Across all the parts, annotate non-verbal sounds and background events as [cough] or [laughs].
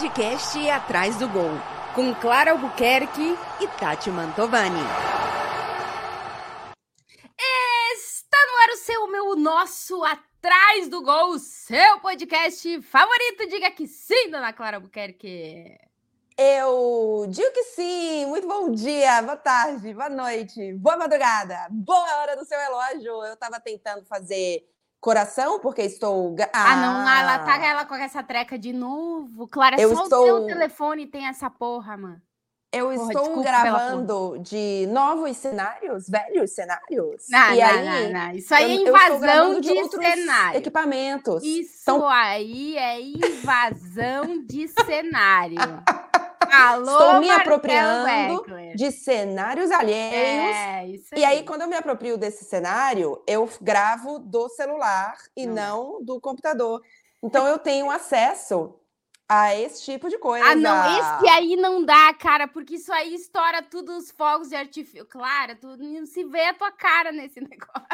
podcast Atrás do Gol, com Clara Albuquerque e Tati Mantovani. Está no ar o seu, o meu, o nosso Atrás do Gol, seu podcast favorito. Diga que sim, dona Clara Albuquerque. Eu digo que sim. Muito bom dia, boa tarde, boa noite, boa madrugada, boa hora do seu relógio. Eu estava tentando fazer coração, porque estou. Ah, ah não, ela tá ela com essa treca de novo. Clara, eu só estou... o seu telefone tem essa porra, mano. Eu porra, estou gravando de novos cenários, velhos cenários. Não, e não, aí, não. Isso aí é invasão de, de cenário. Equipamentos. Isso então... aí é invasão de cenário. [laughs] Alô, Estou me apropriando de cenários alheios. É, isso aí. E aí, quando eu me aproprio desse cenário, eu gravo do celular e não, não do computador. Então, eu tenho acesso a esse tipo de coisa. Ah, não, esse aí não dá, cara, porque isso aí estoura tudo os fogos de artifício. Claro, tu não se vê a tua cara nesse [laughs] negócio.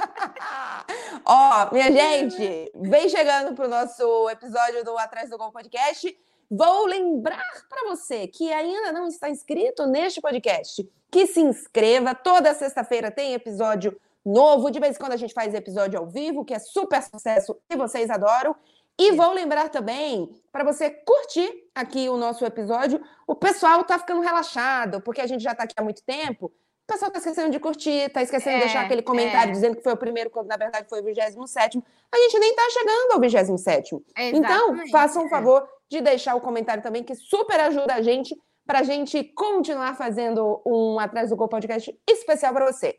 Ó, minha gente, vem chegando pro nosso episódio do Atrás do Gol Podcast. Vou lembrar para você que ainda não está inscrito neste podcast, que se inscreva. Toda sexta-feira tem episódio novo. De vez em quando a gente faz episódio ao vivo, que é super sucesso e vocês adoram. E vou lembrar também para você curtir aqui o nosso episódio. O pessoal tá ficando relaxado, porque a gente já está aqui há muito tempo. O pessoal tá esquecendo de curtir, tá esquecendo é, de deixar aquele comentário é. dizendo que foi o primeiro, quando na verdade foi o 27. A gente nem tá chegando ao 27. Então, façam um é. favor de deixar o comentário também, que super ajuda a gente para a gente continuar fazendo um Atrás do Gol podcast especial para você.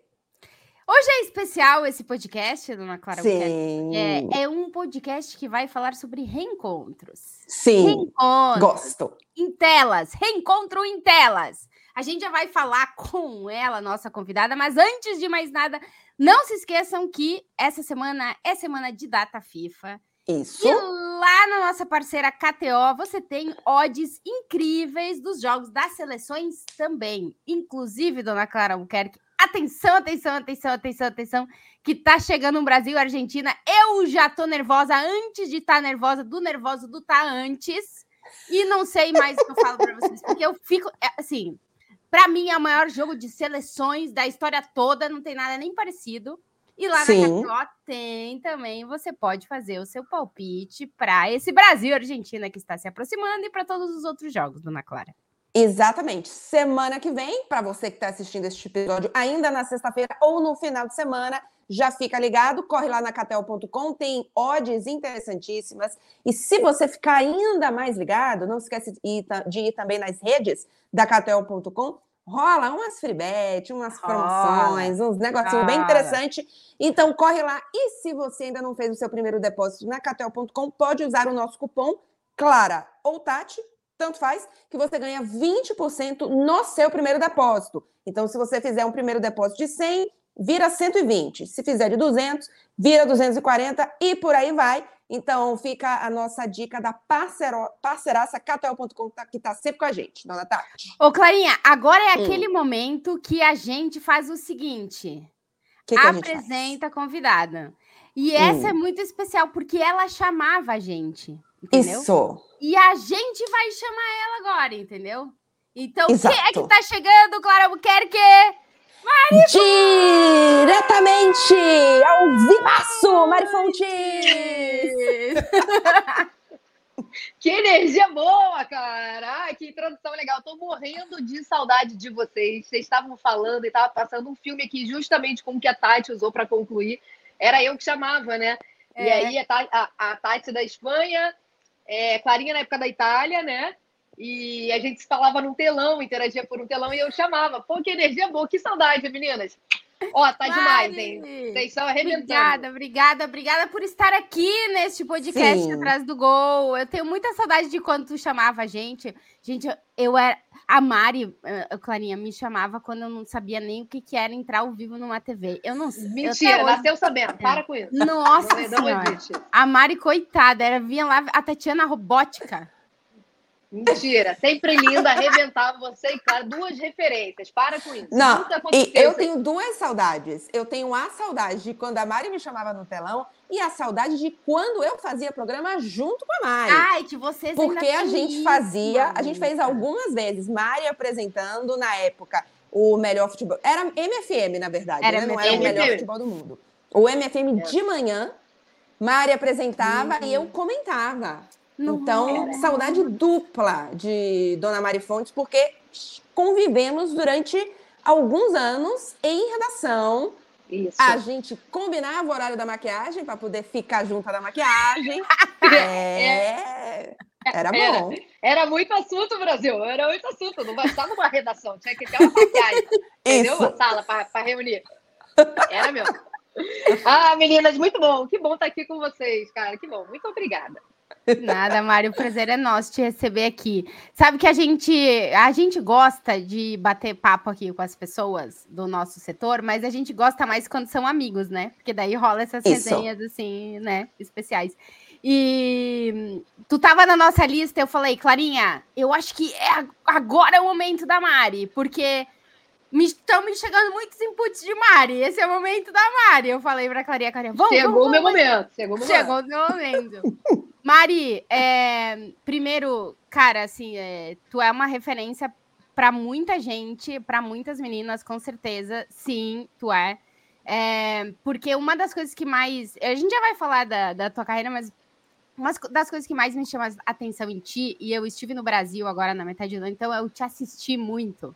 Hoje é especial esse podcast, dona Clara. Sim. É, é, um podcast que vai falar sobre reencontros. Sim. Reencontros. Gosto. Em telas. Reencontro em telas. A gente já vai falar com ela, nossa convidada, mas antes de mais nada, não se esqueçam que essa semana é semana de data FIFA. Isso. E lá na nossa parceira KTO, você tem odds incríveis dos jogos das seleções também. Inclusive, dona Clara Albuquerque, atenção, atenção, atenção, atenção, atenção, que tá chegando um Brasil Argentina. Eu já tô nervosa antes de estar tá nervosa, do nervoso do tá antes. E não sei mais o que eu falo para vocês, porque eu fico, é, assim, para mim, é o maior jogo de seleções da história toda, não tem nada nem parecido. E lá Sim. na KTO tem também, você pode fazer o seu palpite para esse Brasil Argentina que está se aproximando e para todos os outros jogos, dona Clara. Exatamente. Semana que vem, para você que está assistindo este episódio ainda na sexta-feira ou no final de semana, já fica ligado, corre lá na catel.com, tem odds interessantíssimas. E se você ficar ainda mais ligado, não esquece de ir também nas redes da catel.com, rola umas free bet, umas promoções, uns negocinhos bem interessantes. Então corre lá e se você ainda não fez o seu primeiro depósito na catel.com, pode usar o nosso cupom Clara ou Tati, tanto faz, que você ganha 20% no seu primeiro depósito. Então se você fizer um primeiro depósito de 100, vira 120. Se fizer de 200, vira 240 e por aí vai. Então, fica a nossa dica da parceiro, parceiraça KTO.com, tá, que está sempre com a gente, dona Tati. Ô, Clarinha, agora é hum. aquele momento que a gente faz o seguinte: que que apresenta a, a convidada. E essa hum. é muito especial, porque ela chamava a gente. Entendeu? Isso. E a gente vai chamar ela agora, entendeu? Então, Exato. quem é que tá chegando, Clara Albuquerque? Diretamente ao vivaço, Marifonte! [laughs] que energia boa, cara! Ai, que introdução legal. Tô morrendo de saudade de vocês. Vocês estavam falando e tava passando um filme aqui justamente como que a Tati usou para concluir. Era eu que chamava, né? É. E aí a, a, a Tati da Espanha, é, Clarinha na época da Itália, né? E a gente se falava num telão, interagia por um telão e eu chamava. Pô, que energia boa, que saudade, meninas. Ó, tá Mari, demais, hein? Vocês estão arrebentando. Obrigada, obrigada, obrigada por estar aqui neste podcast Sim. atrás do gol. Eu tenho muita saudade de quando tu chamava a gente. Gente, eu era. A Mari, a Clarinha, me chamava quando eu não sabia nem o que, que era entrar ao vivo numa TV. Eu não sei. Mentira, nasceu sabendo. Para com isso. Nossa não, não A Mari, coitada, era vinha lá a Tatiana Robótica. Mentira, sempre linda, arrebentava você e claro, duas referências. Para com isso. Não, e eu tenho duas saudades. Eu tenho a saudade de quando a Mari me chamava no telão e a saudade de quando eu fazia programa junto com a Mari. Ai, que vocês ainda Porque a gente isso, fazia, a gente fez algumas vezes, Mari apresentando na época o melhor futebol. Era MFM, na verdade, Era né? não era o melhor futebol do mundo. O MFM de manhã, Mari apresentava e eu comentava. Não Então, era. saudade dupla de Dona Mari Fontes, porque convivemos durante alguns anos em redação. Isso. A gente combinava o horário da maquiagem para poder ficar junto da maquiagem. [laughs] É, era bom. Era muito assunto, Brasil. Era muito assunto. Não vai estar numa redação. Tinha que ter uma maquiagem. [laughs] Entendeu? Uma sala para reunir. Era mesmo. Ah, meninas, muito bom. Que bom estar aqui com vocês, cara. Que bom. Muito obrigada. Nada, Mário, o prazer é nosso te receber aqui. Sabe que a gente, a gente gosta de bater papo aqui com as pessoas do nosso setor, mas a gente gosta mais quando são amigos, né? Porque daí rola essas Isso. resenhas assim, né, especiais. E tu tava na nossa lista, eu falei, Clarinha, eu acho que é ag- agora é o momento da Mari, porque estão me, chegando muitos inputs de Mari. Esse é o momento da Mari. Eu falei pra Clarinha, Clarinha, vamos, Chegou o meu momento. Chegou o meu momento. Chegou o meu momento. [laughs] Mari, é, primeiro, cara, assim, é, tu é uma referência para muita gente, para muitas meninas, com certeza. Sim, tu é. É, porque uma das coisas que mais. A gente já vai falar da, da tua carreira, mas uma das coisas que mais me chama a atenção em ti, e eu estive no Brasil agora na metade do ano, então eu te assisti muito.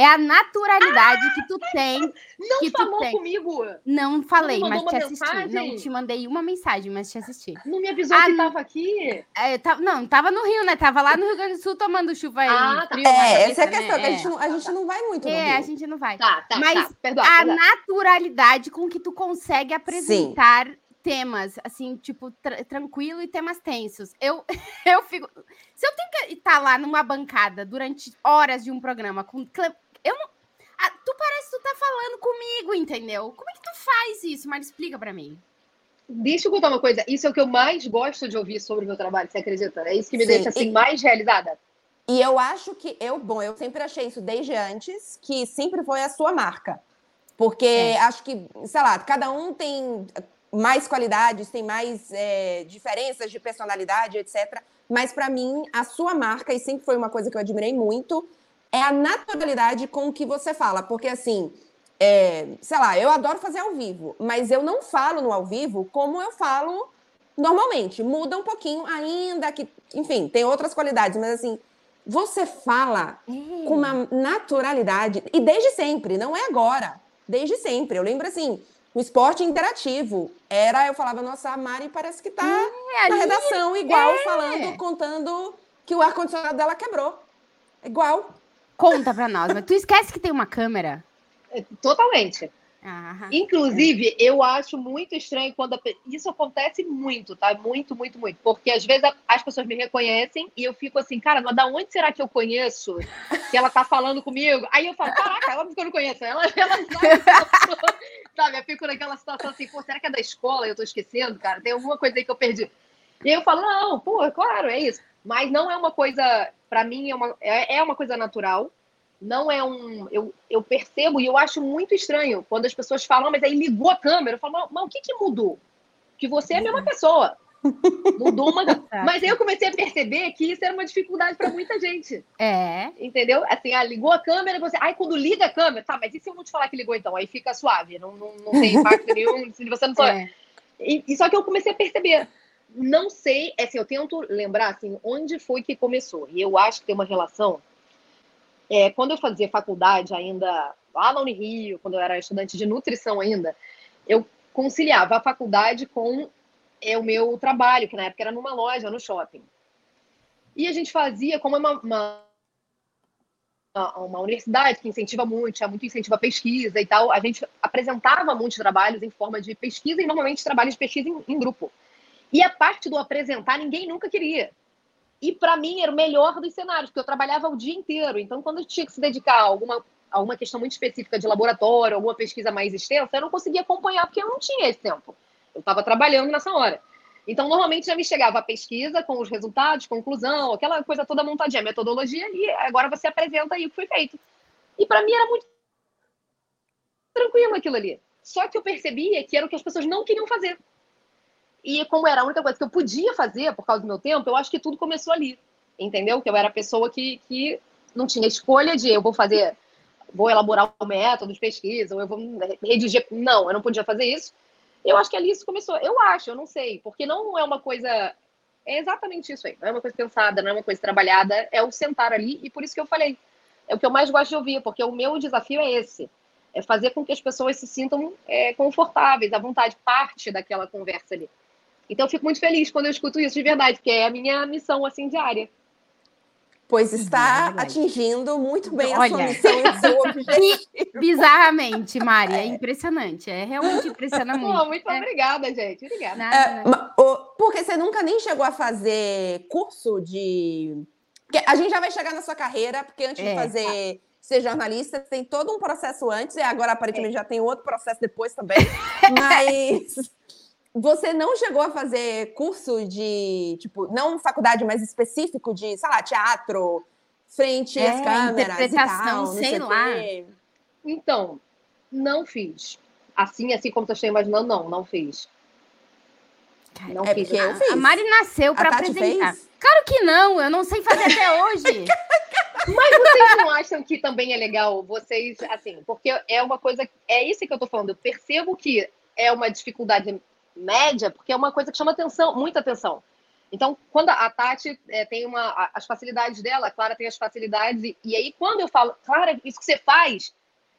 É a naturalidade que tu tem. Não que tu falou tem. comigo. Não falei, Não mas te assisti. Não mensagem? te mandei uma mensagem, mas te assisti. Não me avisou Ah, que não. estava aqui. É, tá- não, tava no Rio, né? Tava lá no Rio Grande do Sul tomando chuva e Ah, tá. frio. É, cabeça, essa é a né? questão, que a É. gente, não, a gente não vai muito no É, a gente não vai. Tá, tá, Mas tá. Perdoa, a perdoa. naturalidade com que tu consegue apresentar temas, assim, tipo, tra- tranquilo e temas tensos. Eu, [laughs] eu fico. Se eu tenho que estar lá numa bancada durante horas de um programa com. Eu não. Ah, tu parece que tu tá falando comigo, entendeu? Como é que tu faz isso? Mas explica pra mim. Deixa eu contar uma coisa. Isso é o que eu mais gosto de ouvir sobre o meu trabalho, você acredita? É isso que me Sim, deixa assim e- mais realizada. E eu acho que eu, bom, eu sempre achei isso desde antes, que sempre foi a sua marca. Porque É. acho que, sei lá, cada um tem mais qualidades, tem mais é, diferenças de personalidade, etc. Mas para mim, a sua marca, e sempre foi uma coisa que eu admirei muito, é a naturalidade com que você fala. Porque assim, é, sei lá, eu adoro fazer ao vivo, mas eu não falo no ao vivo como eu falo normalmente. Muda um pouquinho, ainda que, enfim, tem outras qualidades, mas assim, você fala com uma naturalidade, e desde sempre, não é agora, desde sempre. Eu lembro assim, no esporte interativo, era, eu falava, nossa, a Mari parece que tá É, na redação, igual, falando, contando que o ar-condicionado dela quebrou. Igual. Conta pra nós, mas tu esquece que tem uma câmera. É, Totalmente. Inclusive, eu acho muito estranho quando a isso acontece muito, tá? Muito, muito, muito. Porque às vezes as pessoas me reconhecem e eu fico assim, cara, mas da onde será que eu conheço que ela tá falando comigo? Aí eu falo, caraca, ela que eu não conheço. Ela, [laughs] ela sabe, que eu sou. sabe? Eu fico naquela situação assim, pô, será que é da escola? Eu tô esquecendo, cara. Tem alguma coisa aí que eu perdi. E aí eu falo, não, pô, claro, é isso. Mas não é uma coisa, pra mim, é uma, é, é uma coisa natural. Não é um. Eu, eu percebo e eu acho muito estranho quando as pessoas falam, "Ah, mas aí ligou a câmera. Eu falo, mas, mas o que, que mudou? Que você é a mesma pessoa. [laughs] Mudou uma. Mas aí eu comecei a perceber que isso era uma dificuldade para muita gente. É. Entendeu? Assim, ah, ligou a câmera, você. Ai, quando liga a câmera, tá, mas e se eu não te falar que ligou então? Aí fica suave, não, não, não tem impacto [laughs] nenhum, se você não souber. é. E, e só que eu comecei a perceber. Não sei, é assim, eu tento lembrar assim, onde foi que começou. E eu acho que tem uma relação. É, quando eu fazia faculdade ainda lá na Unirio, quando eu era estudante de nutrição ainda, eu conciliava a faculdade com é, o meu trabalho, que na época era numa loja, no shopping. E a gente fazia, como é uma, uma, uma universidade que incentiva muito, tinha muito incentivo à pesquisa e tal, a gente apresentava muitos trabalhos em forma de pesquisa e normalmente trabalhos de pesquisa em, em grupo. E a parte do apresentar, ninguém nunca queria. E para mim era o melhor dos cenários, porque eu trabalhava o dia inteiro. Então, quando eu tinha que se dedicar a alguma, a alguma questão muito específica de laboratório, alguma pesquisa mais extensa, eu não conseguia acompanhar, porque eu não tinha esse tempo. Eu estava trabalhando nessa hora. Então, normalmente já me chegava a pesquisa com os resultados, conclusão, aquela coisa toda montadinha, metodologia, e agora você apresenta aí o que foi feito. E para mim era muito tranquilo aquilo ali. Só que eu percebia que era o que as pessoas não queriam fazer. E como era a única coisa que eu podia fazer por causa do meu tempo, eu acho que tudo começou ali. Entendeu? Que eu era a pessoa que, que não tinha escolha de eu vou fazer, vou elaborar um método de pesquisa, ou eu vou redigir. Não, eu não podia fazer isso. Eu acho que ali isso começou. Eu acho, eu não sei, porque não é uma coisa. É exatamente isso aí. Não é uma coisa pensada, não é uma coisa trabalhada, é o sentar ali, e por isso que eu falei. É o que eu mais gosto de ouvir, porque o meu desafio é esse é fazer com que as pessoas se sintam é, confortáveis, à vontade, parte daquela conversa ali. Então, eu fico muito feliz quando eu escuto isso de verdade, porque é a minha missão, assim, diária. Pois está é atingindo muito bem a sua missão e o seu [laughs] objetivo. Bizarramente, Mari, é. é impressionante. É realmente impressionante. Pô, muito é. obrigada, gente. Obrigada. É. Porque você nunca nem chegou a fazer curso de. A gente já vai chegar na sua carreira, porque antes de é. fazer ser jornalista, tem todo um processo antes, e agora aparentemente já tem outro processo depois também. [laughs] Mas você não chegou a fazer curso de, tipo, não faculdade, mas específico de, sei lá, teatro, frente é, às câmeras interpretação, tal, sei lá. Então, não fiz. Assim, assim como você está imaginando, não, não fiz. Não é fiz. Eu fiz. A Mari nasceu para apresentar. Fez? Claro que não, eu não sei fazer até hoje. [laughs] Mas vocês não acham que também é legal vocês, assim, porque é uma coisa, é isso que eu tô falando. Eu percebo que é uma dificuldade média, porque é uma coisa que chama atenção, muita atenção. Então, quando a Tati é, tem uma, as facilidades dela, a Clara tem as facilidades, e, e, aí quando eu falo, Clara, isso que você faz,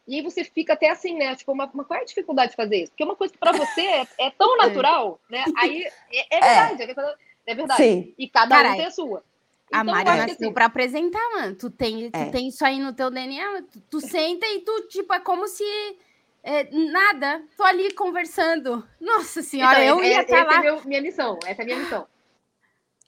e aí você fica até assim, né? Tipo, uma, uma qual é a dificuldade de fazer isso? Porque é uma coisa que para você é, é, tão natural, né? Aí é, é verdade, é, é verdade. Sim. E cada Carai. um tem a sua. Então, a Mari nasceu assim, para apresentar, mano. Tu tem, tu é. tem isso aí no teu DNA, tu, tu senta e tu, tipo, é como se é, nada, tô ali conversando. Nossa senhora, então, eu ia estar tá lá. É minha missão, essa é a minha missão.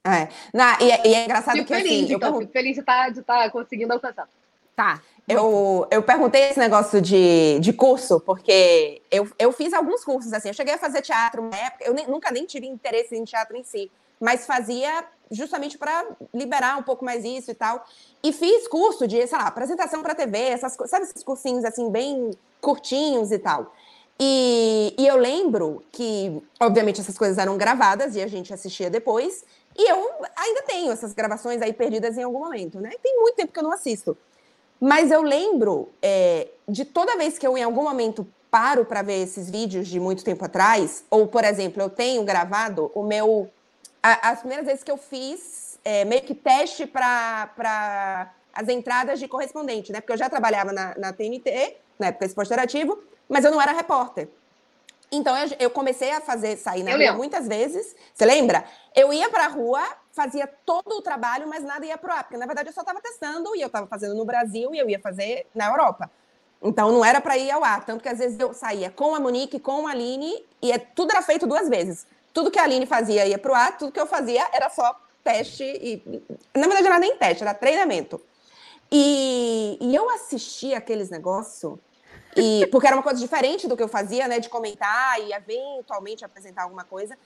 É, Na, e, é, e é engraçado fico que feliz, assim. Então, eu fico feliz de estar tá, de tá conseguindo alcançar. Tá. Eu, eu perguntei esse negócio de, de curso, porque eu, eu fiz alguns cursos assim. Eu cheguei a fazer teatro na época, eu nem, nunca nem tive interesse em teatro em si, mas fazia justamente para liberar um pouco mais isso e tal. E fiz curso de, sei lá, apresentação para TV, essas, sabe esses cursinhos assim, bem curtinhos e tal. E, e, eu lembro que, obviamente, essas coisas eram gravadas e a gente assistia depois. E eu ainda tenho essas gravações aí perdidas em algum momento, né? Tem muito tempo que eu não assisto. Mas eu lembro é, de toda vez que eu, em algum momento, paro para ver esses vídeos de muito tempo atrás, ou, por exemplo, eu tenho gravado o meu as primeiras vezes que eu fiz é, meio que teste para as entradas de correspondente, né? Porque eu já trabalhava na, na TNT, na época esporte interativo, mas eu não era repórter. Então eu, eu comecei a fazer sair na eu rua lembro. muitas vezes. Você lembra? Eu ia para a rua, fazia todo o trabalho, mas nada ia pro ar, porque na verdade eu só estava testando e eu estava fazendo no Brasil e eu ia fazer na Europa. Então não era para ir ao ar, tanto que às vezes eu saía com a Monique, com a Aline e é, tudo era feito duas vezes. Tudo que a Aline fazia ia para o ar, tudo que eu fazia era só teste. E, na verdade, não era nem teste, era treinamento. E, e eu assistia aqueles negócios, e, porque era uma coisa diferente do que eu fazia, né? De comentar e eventualmente apresentar alguma coisa.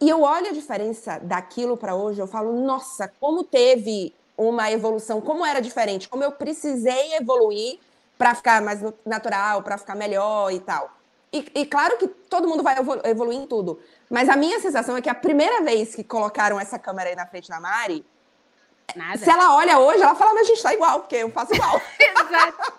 E eu olho a diferença daquilo para hoje, eu falo, nossa, como teve uma evolução, como era diferente, como eu precisei evoluir para ficar mais natural, para ficar melhor e tal. E, e, claro que todo mundo vai evoluir em tudo. Mas a minha sensação é que a primeira vez que colocaram essa câmera aí na frente da Mari, Nada. se ela olha hoje, ela fala, mas a gente tá igual, porque eu faço igual. [laughs] Exato.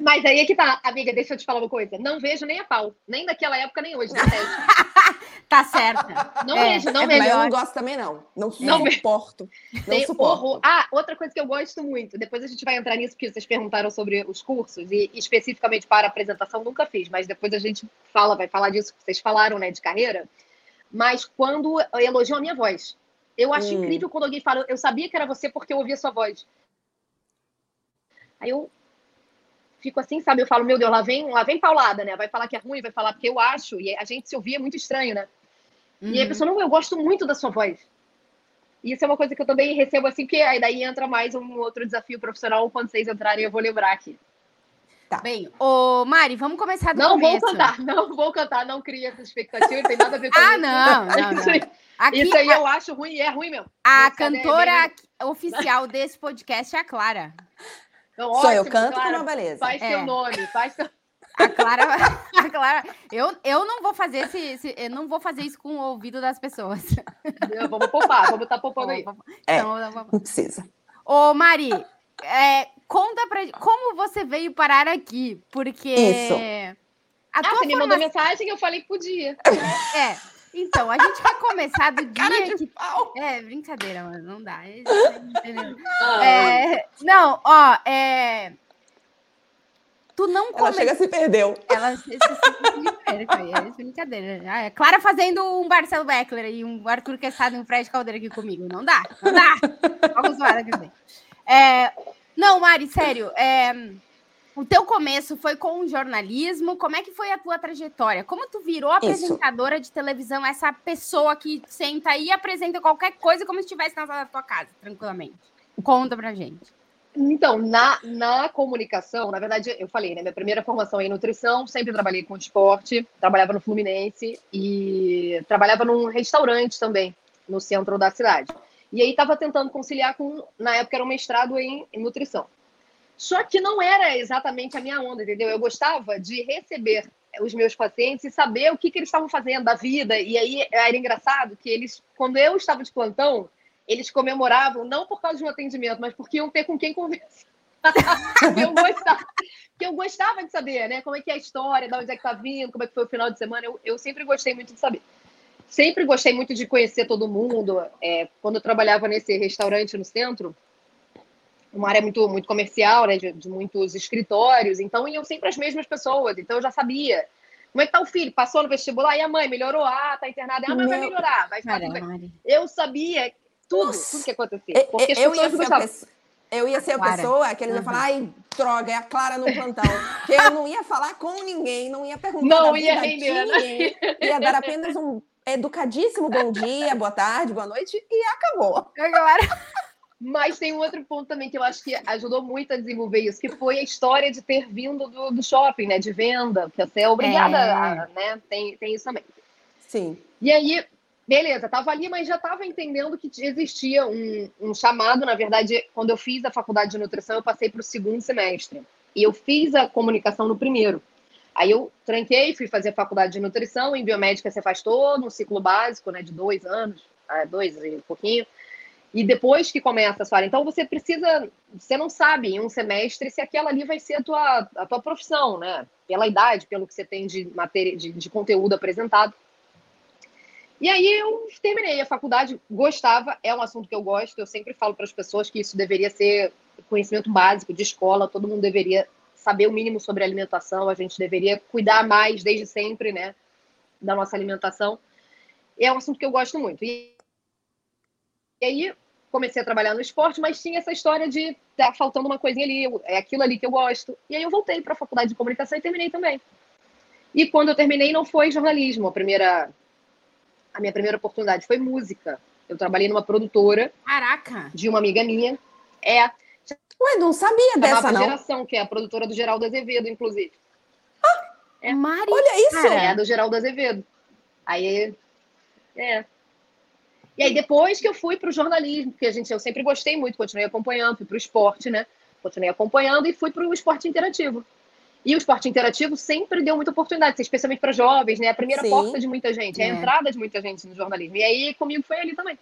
Mas aí é que tá, amiga, deixa eu te falar uma coisa. Não vejo nem a pau. Nem daquela época, nem hoje. [laughs] tá certa. Não é, vejo, não é vejo. eu não gosto também, não. Não, não suporto. Não suporto. Horror. Ah, outra coisa que eu gosto muito. Depois a gente vai entrar nisso, porque vocês perguntaram sobre os cursos. E especificamente para apresentação, nunca fiz. Mas depois a gente fala, vai falar disso que vocês falaram, né, de carreira. Mas quando elogiam a minha voz. Eu acho hum. incrível quando alguém fala, eu sabia que era você porque eu ouvia sua voz. Aí eu fico assim, sabe? Eu falo, meu Deus, lá vem, lá vem paulada, né? Vai falar que é ruim, vai falar porque eu acho. E a gente se ouvia é muito estranho, né? Uhum. E a pessoa, não, eu gosto muito da sua voz. E isso é uma coisa que eu também recebo assim, porque aí daí entra mais um outro desafio profissional. Quando vocês entrarem, eu vou lembrar aqui. Tá. Bem, ô Mari, vamos começar do Não começo. vou cantar, [laughs] não vou cantar, não cria essa expectativa, não tem nada a ver com Ah, isso. não, não, [laughs] Isso aí, não. Aqui, isso aí a, eu acho ruim, e é ruim mesmo. a Essa é cantora bem- oficial desse podcast é a Clara. Então, Sou eu ótimo, canto Clara, com uma beleza. Faz É. seu nome, faz seu... A Clara, [laughs] a Clara, eu, eu não vou fazer esse, esse- eu não vou fazer isso com o ouvido das pessoas. Vamos poupar, vamos estar poupando aí. É. Então, Não precisa. Ô, Mari, é, conta pra gente como você veio parar aqui, porque Isso. a Ah, tua você me mandou mensagem que eu falei que podia. [laughs] é. Então, a gente vai começar do Cara dia de que pau. é brincadeira, mano, não dá. [laughs] É, não, ó, é Tu não Ela come... chega e se perdeu. Ela se- se- é brincadeira. Ah, é Clara fazendo um Marcelo Beckler e um Arthur Questado e um Fred Caldeira aqui comigo. Não dá, não dá. Vamos zoar aqui. É, não, Mari, sério. é, o teu começo foi com o jornalismo. Como é que foi a tua trajetória? Como tu virou apresentadora de televisão, essa pessoa que senta aí e apresenta qualquer coisa como se estivesse na sala da tua casa, tranquilamente? Conta pra gente. Então, na, na comunicação, na verdade, eu falei, né? Minha primeira formação é em nutrição, sempre trabalhei com esporte, trabalhava no Fluminense e trabalhava num restaurante também, no centro da cidade. E aí estava tentando conciliar com, na época era um mestrado em, em nutrição. Só que não era exatamente a minha onda, entendeu? Eu gostava de receber os meus pacientes e saber o que, que eles estavam fazendo da vida. E aí era engraçado que eles, quando eu estava de plantão, eles comemoravam não por causa de um atendimento, mas porque iam ter com quem conversar. [laughs] eu gostava, porque eu gostava de saber, né? Como é que é a história, de onde é que tá vindo, como é que foi o final de semana. Eu, eu sempre gostei muito de saber. Sempre gostei muito de conhecer todo mundo. É, quando eu trabalhava nesse restaurante no centro, uma área muito, muito comercial, né? De, de muitos escritórios, então iam sempre as mesmas pessoas. Então eu já sabia. Como é que tá o filho? Passou no vestibular? E a mãe? Melhorou? Ah, tá internada. Ah, mas vai melhorar. Vai ficar tudo bem. Eu sabia tudo, tudo que acontecia. Eu, Porque as eu ia pessoas ser a gostavam. pessoa, eu ia ser a Clara. pessoa que eles iam Uhum. falar, ai, droga, é a Clara no plantão. que eu não ia falar com ninguém, não ia perguntar Não ia render, de né? ninguém. Ia dar apenas um educadíssimo bom dia, boa tarde, boa noite e acabou. Agora, Mas tem um outro ponto também que eu acho que ajudou muito a desenvolver isso, que foi a história de ter vindo do, do shopping, né? De venda, que você é obrigada É. a, né? Tem, tem isso também. Sim. E aí, beleza, tava ali, mas já tava entendendo que existia um, um chamado. Na verdade, quando eu fiz a faculdade de nutrição, eu passei para o segundo semestre. E eu fiz a comunicação no primeiro. Aí eu tranquei, fui fazer a faculdade de nutrição. Em biomédica você faz todo um ciclo básico, né? De dois anos, ah, dois e um pouquinho. E depois que começa a sua área. Então você precisa, você não sabe em um semestre se aquela ali vai ser a tua, a tua profissão, né? Pela idade, pelo que você tem de matéria, de, de conteúdo apresentado. E aí eu terminei a faculdade, gostava, é um assunto que eu gosto, eu sempre falo para as pessoas que isso deveria ser conhecimento básico de escola, todo mundo deveria saber o mínimo sobre alimentação, a gente deveria cuidar mais desde sempre, né, da nossa alimentação. É um assunto que eu gosto muito. E, e aí comecei a trabalhar no esporte, mas tinha essa história de tá faltando uma coisinha ali, é aquilo ali que eu gosto. E aí eu voltei para a faculdade de comunicação e terminei também. E quando eu terminei não foi jornalismo, a primeira a minha primeira oportunidade foi música. Eu trabalhei numa produtora caraca. de uma amiga minha. É Ué, não sabia dessa, Nova não. Geração, que é a produtora do Geraldo Azevedo, inclusive. É. Mari, Olha isso. Cara. É do Geraldo Azevedo. Aí. É. E aí, depois que eu fui para o jornalismo, porque a gente, eu sempre gostei muito, continuei acompanhando, fui para o esporte, né? Continuei acompanhando e fui para o esporte interativo. E o esporte interativo sempre deu muita oportunidade, especialmente para jovens, né? A primeira Sim. porta de muita gente, é a entrada de muita gente no jornalismo. E aí, comigo foi ali também.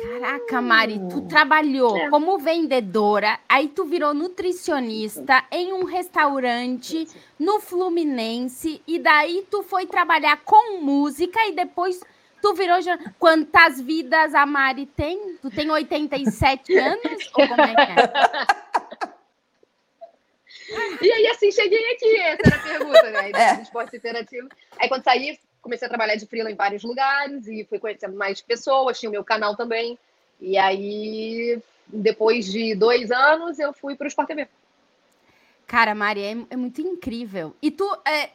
Caraca, Mari, tu trabalhou É. como vendedora, aí tu virou nutricionista em um restaurante no Fluminense, e daí tu foi trabalhar com música e depois tu virou. Quantas vidas a Mari tem? Tu tem 87 anos? Ou como é que é? [laughs] E aí, assim, cheguei aqui. Essa era a pergunta, né? É. Esporte interativo. Aí, quando saí, comecei a trabalhar de freela em vários lugares e fui conhecendo mais pessoas. Tinha o meu canal também. E aí, depois de dois anos, eu fui para o Sport TV. Cara, Mari, é, é muito incrível. E tu. é,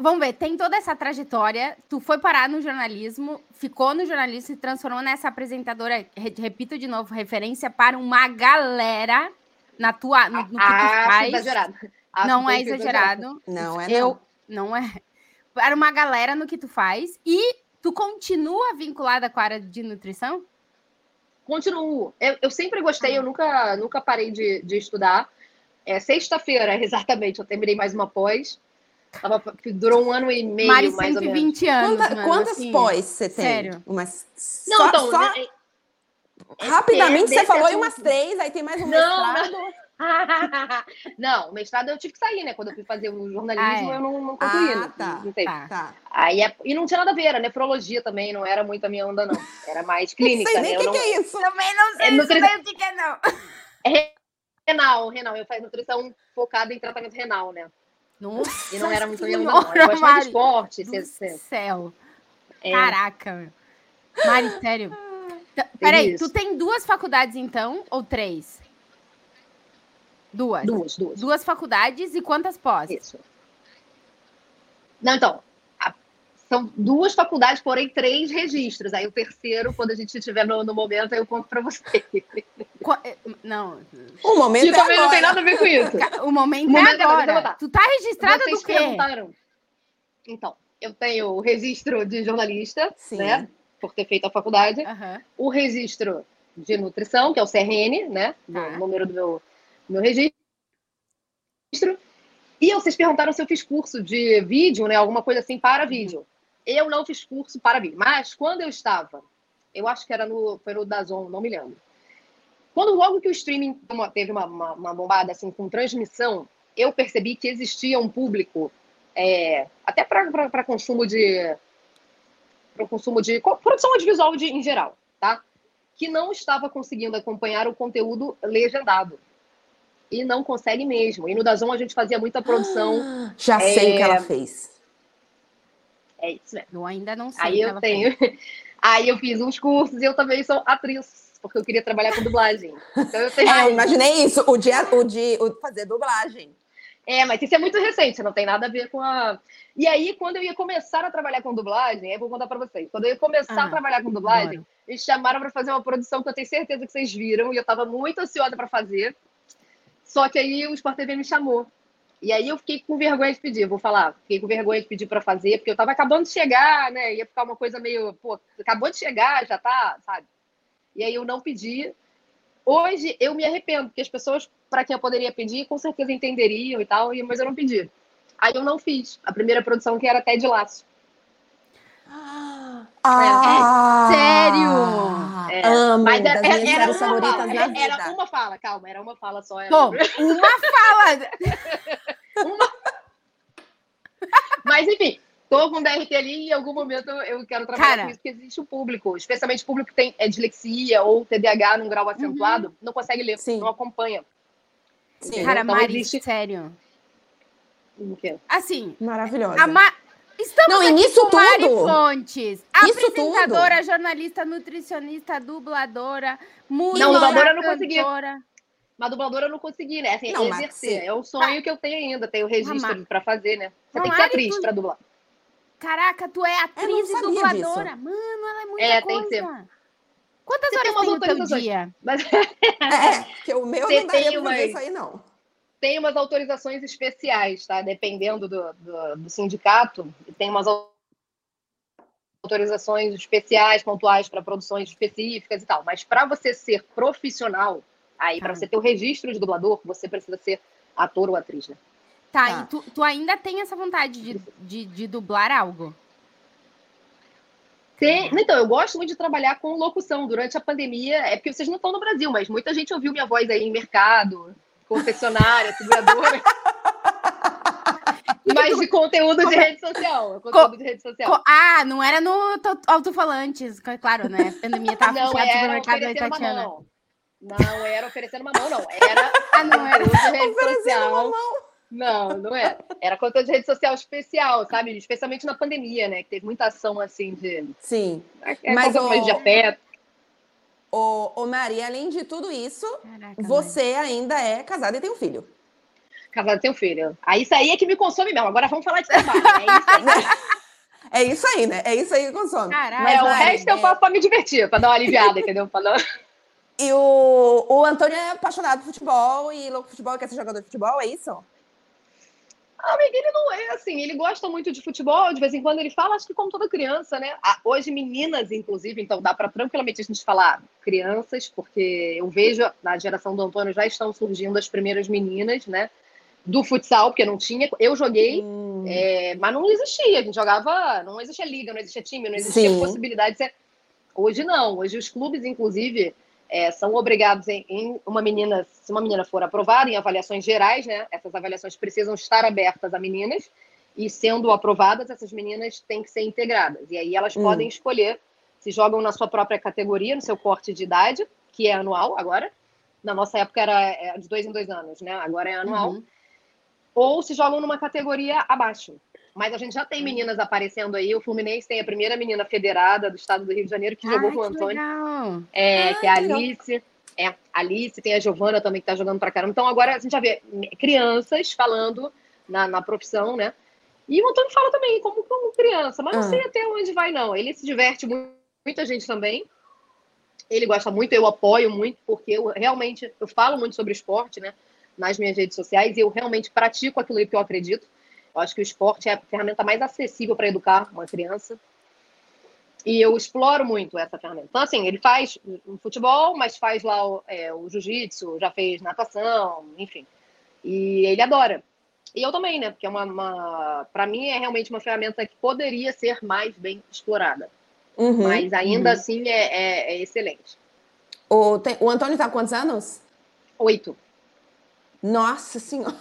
Vamos ver, tem toda essa trajetória. Tu foi parar no jornalismo, ficou no jornalismo, se transformou nessa apresentadora, re- repito de novo, referência para uma galera. Na tua, no, no que tu Ah, faz. exagerado. Acho não é exagerado. Não é Eu não. não é. Para uma galera no que tu faz e tu continua vinculada com a área de nutrição? Continuo. Eu, eu sempre gostei, eu nunca, nunca parei de, de estudar. É sexta-feira, [laughs] exatamente, eu terminei mais uma pós. Tava, durou um ano e meio, Mari, mais ou menos. 120 anos. Quanta- mano, quantas assim. pós você tem? sério. Umas... Não, só, então, só- né, rapidamente desse você falou em assunto. umas três, aí tem mais um Não, mestrado. [laughs] não, o mestrado eu tive que sair, né? Quando eu fui fazer o jornalismo, Ah, é. eu não, não concluí. Ah, não- tá, não tá. Tá. Aí é- e não tinha nada a ver, era nefrologia também, não era muito a minha onda, não. Era mais clínica, Não sei né? nem o Eu que, não- que é isso. Também não sei É nutri- o que que é, não. Renal, renal. Eu faço nutrição focada em tratamento renal, né? Nossa E não era muito a minha onda, não. Eu gosto mais de esporte. céu. é. Caraca. meu. Mari, sério. Tá, Peraí, tu tem duas faculdades então, ou três? Duas. Duas, duas. Duas faculdades e quantas pós? Isso. Não, então. a- são duas faculdades, porém três registros. Aí o terceiro, quando a gente estiver no, no momento, aí eu conto pra você. [laughs] Qua- eh, Não, O momento Que é também não tem agora. nada a ver com isso. [laughs] o momento, O momento é é agora, agora. botar. Tu tá registrada Vocês do quê? perguntaram. Então, eu tenho o registro de jornalista, Sim. né? Por ter feito a faculdade. Aham. o registro de nutrição, que é o CRN, né? Tá. O número do meu, meu registro. E vocês perguntaram se eu fiz curso de vídeo, né? Alguma coisa assim para vídeo. Eu não fiz curso para vídeo. Mas quando eu estava, eu acho que era no, foi no Dazon, não me lembro. Quando logo que o streaming teve uma- teve uma, uma, uma bombada assim com transmissão, eu percebi que existia um público é, até para consumo de para consumo de produção audiovisual de, em geral, tá? Que não estava conseguindo acompanhar o conteúdo legendado. E não consegue mesmo. E no Dazon a gente fazia muita produção. Ah, Já sei o que É. ela fez. É isso mesmo. Eu ainda não sei. Aí o que eu ela tenho. [laughs] Aí eu fiz uns cursos e eu também sou atriz, porque eu queria trabalhar com dublagem. Então eu tenho. [laughs] É, eu imaginei isso, o de, o de o de fazer dublagem. É, mas isso é muito recente, não tem nada a ver com a. E aí, quando eu ia começar a trabalhar com dublagem, aí eu vou contar pra vocês. Quando eu ia começar Ah, a trabalhar com dublagem, adoro. eles chamaram pra fazer uma produção que eu tenho certeza que vocês viram, e eu tava muito ansiosa pra fazer. Só que aí o Sport TV me chamou. E aí eu fiquei com vergonha de pedir, vou falar. Fiquei com vergonha de pedir pra fazer, porque eu tava acabando de chegar, né? Ia ficar uma coisa meio, pô, acabou de chegar, já tá, sabe? E aí eu não pedi. Hoje eu me arrependo, porque as pessoas para quem eu poderia pedir, com certeza entenderiam e tal, mas eu não pedi. Aí eu não fiz. A primeira produção que era Ted Laço. Ah, sério? É, Amo, Mas das era, minhas era uma fala, era, era uma fala, calma, era uma fala só. Era Pô, uma fala. [laughs] Mas enfim, tô com DRT ali e em algum momento eu quero trabalhar Cara. com isso, porque existe o público, especialmente o público que tem é, dislexia ou TDAH num grau acentuado, não consegue ler, Sim. não acompanha. Sim, Cara, Então Mari, existe- sério. O quê? Assim, maravilhosa. a Ma... estamos Não, aqui nisso com Mari tudo- Fontes, Isso apresentadora, jornalista, nutricionista, dubladora, música, Não, dubladora eu não consegui. Mas dubladora eu não consegui, né? Assim, Não, exercer. É um sonho que eu tenho ainda, tenho registro pra fazer, né? Você Não, tem que ser atriz tu- pra dublar. Caraca, tu é atriz e dubladora. Mano, ela é muita É, coisa. tem que ser. Quantas Você tem horas umas tem o teu dia? Mas [laughs] É, porque o meu Você não daria tem umas- isso aí, não. tem umas autorizações especiais, tá? Dependendo do, do, do sindicato, tem umas au- autorizações especiais, pontuais para produções específicas e tal. Mas para você ser profissional, aí para Ah. você ter o registro de dublador, você precisa ser ator ou atriz, né? Tá, Tá. e tu, tu ainda tem essa vontade de, de, de dublar algo? Tem- Então, eu gosto muito de trabalhar com locução. Durante a pandemia, é porque vocês não estão no Brasil, mas muita gente ouviu minha voz aí em mercado, concessionária, seguradora. [laughs] mas de conteúdo de rede social. Conteúdo de rede social. Ah, não era no to- alto-falantes, c- claro, né? A pandemia tava Não fechado o era supermercado da oferecendo uma Tatiana. mão. Não era oferecendo uma mão, não. Era [laughs] Ah, não era. rede Oferecendo social. uma mão. Não, não era. Era conteúdo de rede social especial, sabe? Especialmente na pandemia, né? Que teve muita ação assim de. Sim. É, Mas qualquer coisa o- de afeto. Ô, ô Maria, além de tudo isso, Caraca, você ainda é casada e tem um filho. Casado tem um filho. Aí isso aí é que me consome mesmo. Agora vamos falar de trabalho. É isso aí. [laughs] É isso aí, né? É isso aí que consome. Caralho. Mas, É, o resto eu é- faço pra me divertir, pra dar uma aliviada, entendeu? Pra dar- E o, o Antônio é apaixonado por futebol e louco por futebol e quer ser jogador de futebol, é isso? Amiga, ele não é assim, ele gosta muito de futebol, de vez em quando ele fala, acho que como toda criança, né? Ah, hoje, meninas, inclusive, então dá para tranquilamente a gente falar crianças, porque eu vejo na geração do Antônio já estão surgindo as primeiras meninas, né? Do futsal, porque não tinha. Eu joguei, hum. é, mas não existia. A gente jogava, não existia liga, não existia time, não existia Sim. possibilidade de ser. Hoje não, hoje os clubes, inclusive, é, são obrigados em, em, uma menina, se uma menina for aprovada em avaliações gerais, né? Essas avaliações precisam estar abertas a meninas e sendo aprovadas, essas meninas têm que ser integradas. E aí elas hum. podem escolher se jogam na sua própria categoria, no seu corte de idade, que é anual agora. Na nossa época era é, de dois em dois anos, né? Agora é anual. Uhum. Ou se jogam numa categoria abaixo. Mas a gente já tem meninas aparecendo aí. O Fluminense tem a primeira menina federada do estado do Rio de Janeiro que Ai, jogou com o Antônio. É, Ai, que é a Alice. É, a Alice, tem a Giovana também que tá jogando pra caramba. Então agora a gente já vê crianças falando na, na profissão, né? E o Antônio fala também, como, como criança, mas não ah. sei até onde vai, não. Ele se diverte muito, muita gente também. Ele gosta muito, eu apoio muito, porque eu realmente eu falo muito sobre esporte, né? Nas minhas redes sociais, e eu realmente pratico aquilo que eu acredito. Eu acho que o esporte é a ferramenta mais acessível para educar uma criança. E eu exploro muito essa ferramenta. Então, assim, ele faz futebol, mas faz lá o, é, o jiu-jitsu, já fez natação, enfim. E ele adora. E eu também, né? Porque é uma, uma para mim é realmente uma ferramenta que poderia ser mais bem explorada. Uhum, mas ainda uhum. assim é, é, é, excelente. O, tem, o Antônio está quantos anos? Oito. Nossa Senhora!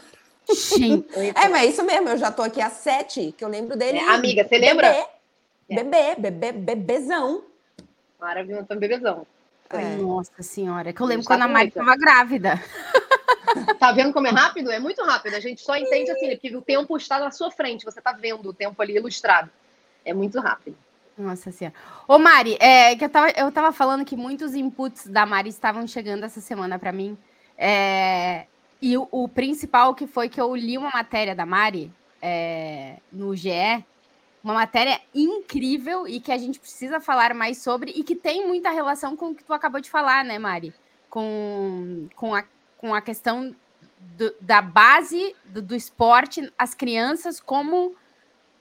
Gente. [laughs] é, mas é isso mesmo, eu já tô aqui há sete, que eu lembro dele. É, amiga, você lembra? Bebê, é. bebê, bebê, bebezão. Maravilhoso, então bebezão. É. Nossa senhora, que eu lembro quando a Mari estava grávida. [laughs] Tá vendo como é rápido? É muito rápido. A gente só entende assim, porque o tempo está na sua frente, você tá vendo o tempo ali ilustrado. É muito rápido. Nossa senhora. Ô, Mari, é, que eu tava, eu tava falando que muitos inputs da Mari estavam chegando essa semana para mim. É, e o, o, principal que foi que eu li uma matéria da Mari é, no GE, uma matéria incrível e que a gente precisa falar mais sobre e que tem muita relação com o que tu acabou de falar, né, Mari? Com, com, a, com a questão do, da base do, do, esporte, as crianças, como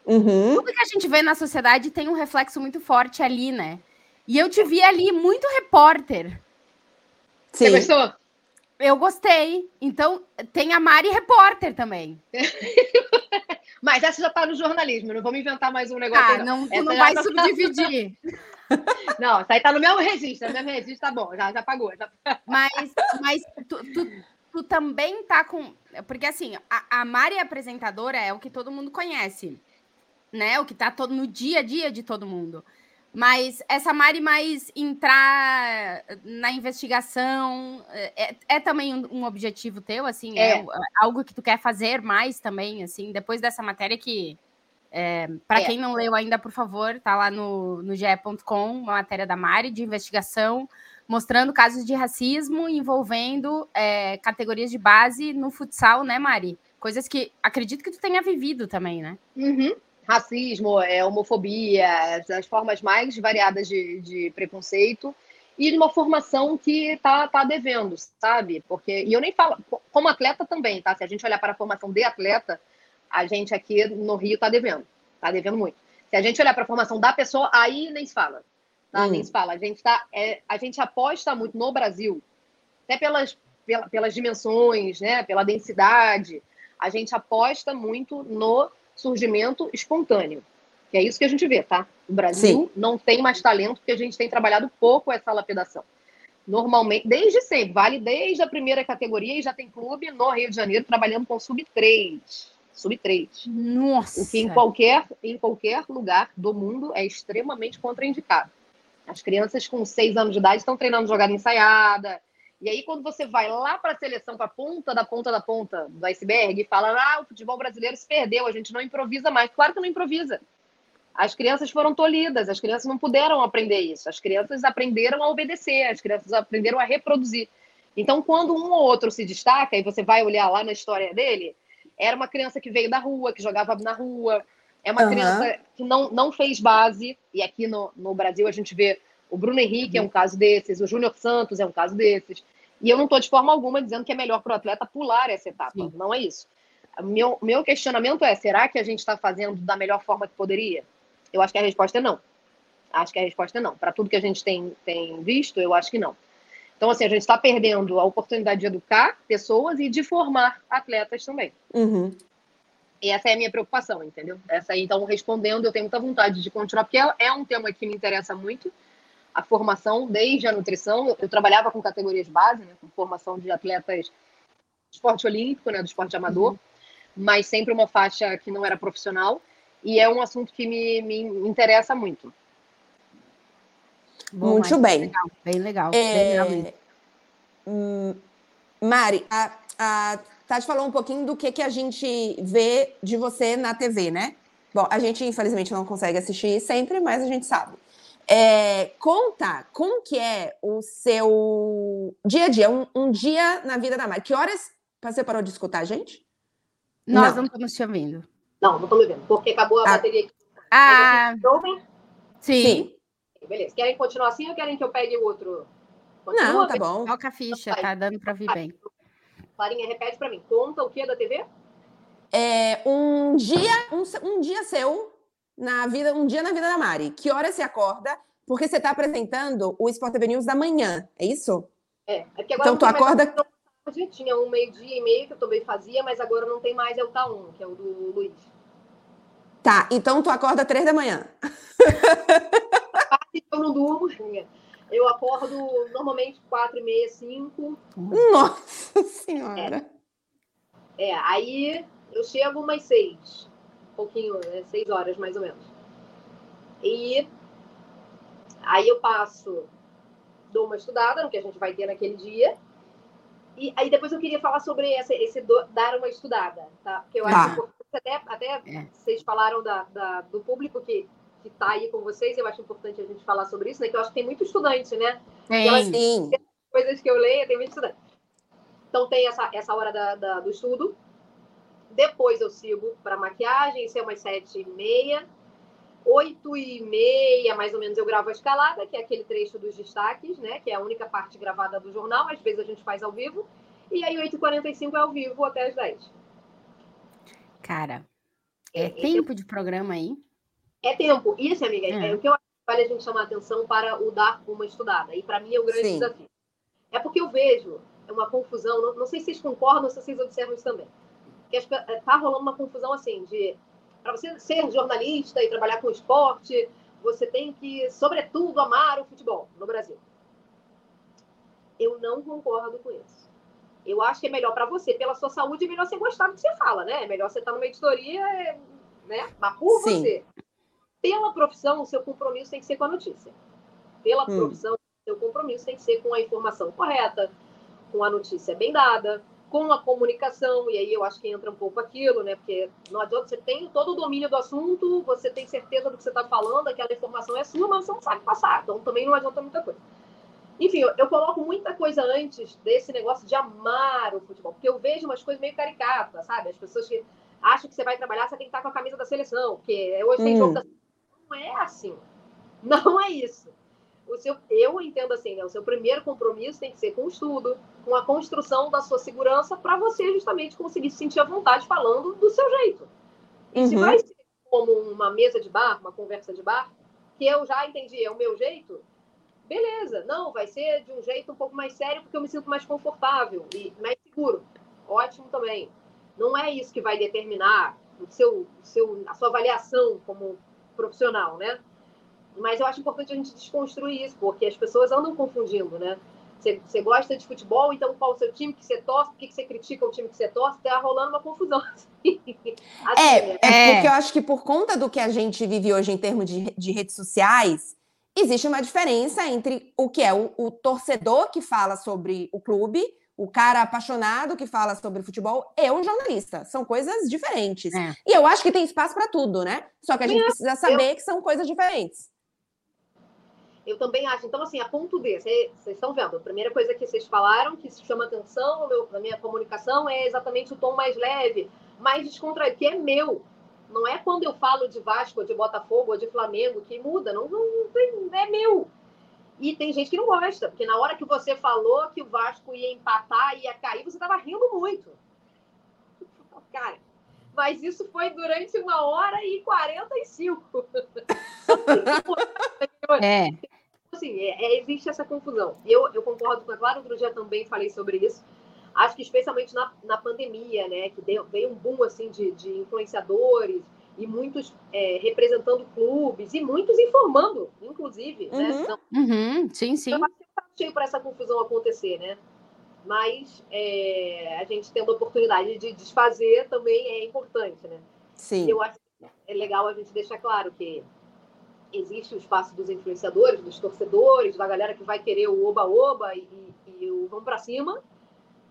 uhum. tudo que a gente vê na sociedade tem um reflexo muito forte ali, né? E eu te vi ali muito repórter. Sim. Você gostou? Eu gostei. Então, tem a Mari Repórter também. [laughs] Mas essa já está no jornalismo, não vamos inventar mais um negócio. Ah, não, não, não vai tá... subdividir. [laughs] não, isso aí tá no meu registro, no meu registro tá bom, já, já pagou. Já... [laughs] Mas, mas tu, tu, tu, também tá com. Porque assim, a, a Mari apresentadora é o que todo mundo conhece, né? O que tá todo, no dia a dia de todo mundo. Mas essa Mari mais entrar na investigação é, é também um, um, objetivo teu, assim, é. é. algo que tu quer fazer mais também, assim, depois dessa matéria que, é, para é. quem não leu ainda, por favor, tá lá no, no ge.com, uma matéria da Mari de investigação, mostrando casos de racismo envolvendo é, categorias de base no futsal, né, Mari? Coisas que acredito que tu tenha vivido também, né? Uhum racismo, é, homofobia, as formas mais variadas de, de preconceito e de uma formação que tá, tá devendo, sabe? Porque, e eu nem falo, como atleta também, tá? Se a gente olhar para a formação de atleta, a gente aqui no Rio tá devendo, tá devendo muito. Se a gente olhar para a formação da pessoa, aí nem se fala, tá? Hum. Nem se fala. A gente, tá, é, a gente aposta muito no Brasil, até pelas, pela, pelas dimensões, né? Pela densidade, a gente aposta muito no surgimento espontâneo. Que é isso que a gente vê, tá? O Brasil Sim. não tem mais talento porque a gente tem trabalhado pouco essa lapidação. Normalmente, desde sempre, vale desde a primeira categoria e já tem clube no Rio de Janeiro trabalhando com sub-3. Sub-3. Nossa! O que em qualquer, em qualquer lugar do mundo é extremamente contraindicado. As crianças com seis anos de idade estão treinando jogada ensaiada, e aí, quando você vai lá para a seleção, para a ponta da ponta da ponta do iceberg, e fala: ah, o futebol brasileiro se perdeu, a gente não improvisa mais. Claro que não improvisa. As crianças foram tolhidas, as crianças não puderam aprender isso. As crianças aprenderam a obedecer, as crianças aprenderam a reproduzir. Então, quando um ou outro se destaca, e você vai olhar lá na história dele, era uma criança que veio da rua, que jogava na rua, é uma uhum. criança que não, não fez base, e aqui no, no Brasil a gente vê O Bruno Henrique é um caso desses, o Júnior Santos é um caso desses. E eu não estou de forma alguma dizendo que é melhor para o atleta pular essa etapa. Sim. Não é isso. Meu, meu questionamento é: será que a gente está fazendo da melhor forma que poderia? Eu acho que a resposta é não. Acho que a resposta é não. Para tudo que a gente tem, tem visto, eu acho que não. Então, assim, a gente está perdendo a oportunidade de educar pessoas e de formar atletas também. Uhum. E essa é a minha preocupação, entendeu? Essa aí, então, respondendo, eu tenho muita vontade de continuar, porque é, é um tema que me interessa muito, a formação, desde a nutrição. Eu, eu trabalhava com categorias base, né, com formação de atletas do esporte olímpico, né, do esporte amador, uhum. mas sempre uma faixa que não era profissional, e é um assunto que me, me interessa muito. Bom, muito bem. Legal, bem legal. É... Bem legal hum, Mari, a, a Tati falou um pouquinho do que, que a gente vê de você na TV, né? Bom, a gente infelizmente não consegue assistir sempre, mas a gente sabe. É, conta como que é o seu dia a dia, um, um, dia na vida da Mari. Que horas você parou de escutar a gente? Nós não, não estamos te ouvindo. Não, não estou me vendo, porque acabou a ah. bateria aqui. Ah, sim. sim. Beleza. Querem continuar assim ou querem que eu pegue o outro? Continua? Não, tá bom. Toca a ficha, tá dando para ouvir bem. Clarinha, repete para mim. Conta o que da TV? É um dia, um, um dia seu na vida, um dia na vida da Mari. Que hora você acorda? Porque você está apresentando o Sport TV News da manhã, é isso? É. é então tu acorda. Tinha um meio-dia e meio que eu também fazia, mas agora não tem mais, é o Tá1, que é o do Luiz. Tá, então tu acorda três da manhã. eu não durmo. Eu acordo normalmente quatro e meia, cinco. Nossa [laughs] Senhora! É, é aí eu chego umas seis. Um pouquinho, né? seis horas mais ou menos. E aí eu passo, dou uma estudada no que a gente vai ter naquele dia. E aí depois eu queria falar sobre esse, esse do, dar uma estudada, tá? Porque eu acho que até, até é. vocês falaram da, da, do público que que está aí com vocês, eu acho importante a gente falar sobre isso, né? Que eu acho que tem muito estudante, né? Sim. sim. Coisas que eu leio, tem muito estudante. Então tem essa, essa hora da, da do estudo. Depois eu sigo para maquiagem, isso é umas sete e meia. Oito e meia, mais ou menos, eu gravo a escalada, que é aquele trecho dos destaques, né? Que é a única parte gravada do jornal. Às vezes a gente faz ao vivo. E aí, 8h45 é ao vivo até as 10. Cara, é, é tempo de programa aí? É tempo. Isso, amiga, é, é o que eu acho que vale a gente chamar atenção para o dar uma estudada. E para mim é o grande Sim. desafio. É porque eu vejo uma confusão, não, não sei se vocês concordam, se vocês observam isso também. Que está rolando uma confusão assim de para você ser jornalista e trabalhar com esporte, você tem que, sobretudo, amar o futebol no Brasil. Eu não concordo com isso. Eu acho que é melhor para você, pela sua saúde, é melhor você gostar do que você fala, né? É melhor você estar numa editoria, né? Mas por Sim. você pela profissão, o seu compromisso tem que ser com a notícia. Pela hum. profissão, o seu compromisso tem que ser com a informação correta, com a notícia bem dada, com a comunicação, e aí eu acho que entra um pouco aquilo, né? Porque não adianta, você tem todo o domínio do assunto, você tem certeza do que você está falando, aquela informação é sua, mas você não sabe passar, então também não adianta muita coisa. Enfim, eu, eu, coloco muita coisa antes desse negócio de amar o futebol, porque eu vejo umas coisas meio caricatas, sabe? As pessoas que acham que você vai trabalhar, você tem que estar com a camisa da seleção, porque hoje tem hum. jogo da não é assim. Não é isso. O seu, eu entendo assim, né? O seu primeiro compromisso tem que ser com o estudo, com a construção da sua segurança, para você justamente conseguir se sentir à vontade falando do seu jeito. E uhum. se vai ser como uma mesa de bar, uma conversa de bar, que eu já entendi, é o meu jeito, beleza. Não, vai ser de um jeito um pouco mais sério, porque eu me sinto mais confortável e mais seguro. Ótimo também. Não é isso que vai determinar o seu, o seu, a sua avaliação como profissional, né? Mas eu acho importante a gente desconstruir isso, porque as pessoas andam confundindo, né? Você, você gosta de futebol, então qual o seu time que você torce? Por que você critica o time que você torce? Tá rolando uma confusão. [laughs] assim, é, né? é, porque eu acho que por conta do que a gente vive hoje em termos de, de redes sociais, existe uma diferença entre o que é o, o torcedor que fala sobre o clube o cara apaixonado que fala sobre futebol e o jornalista. São coisas diferentes. É. E eu acho que tem espaço para tudo, né? Só que a gente precisa saber eu... que são coisas diferentes. Eu também acho. Então, assim, a ponto D, vocês estão vendo, a primeira coisa que vocês falaram, que chama atenção meu, na minha comunicação, é exatamente o tom mais leve, mais descontraído, que é meu. Não é quando eu falo de Vasco, de Botafogo, ou de Flamengo, que muda. Não, não tem, é meu. E tem gente que não gosta, porque na hora que você falou que o Vasco ia empatar, ia cair, você estava rindo muito. [laughs] Cara, mas isso foi durante uma hora e 45. [laughs] é. Assim, é, é, existe essa confusão. Eu, eu concordo com a Clara, outro dia também falei sobre isso. Acho que especialmente na, na pandemia, né, que deu, veio um boom assim de, de influenciadores e muitos é, representando clubes e muitos informando, inclusive, né? uhum. né? Então, uhum. Sim, sim. Então, cheio para essa confusão acontecer, né? Mas é, a gente tendo a oportunidade de desfazer também é importante, né? Sim. Eu acho que é legal a gente deixar claro que existe o espaço dos influenciadores, dos torcedores, da galera que vai querer o oba-oba e, e, o vamos para cima.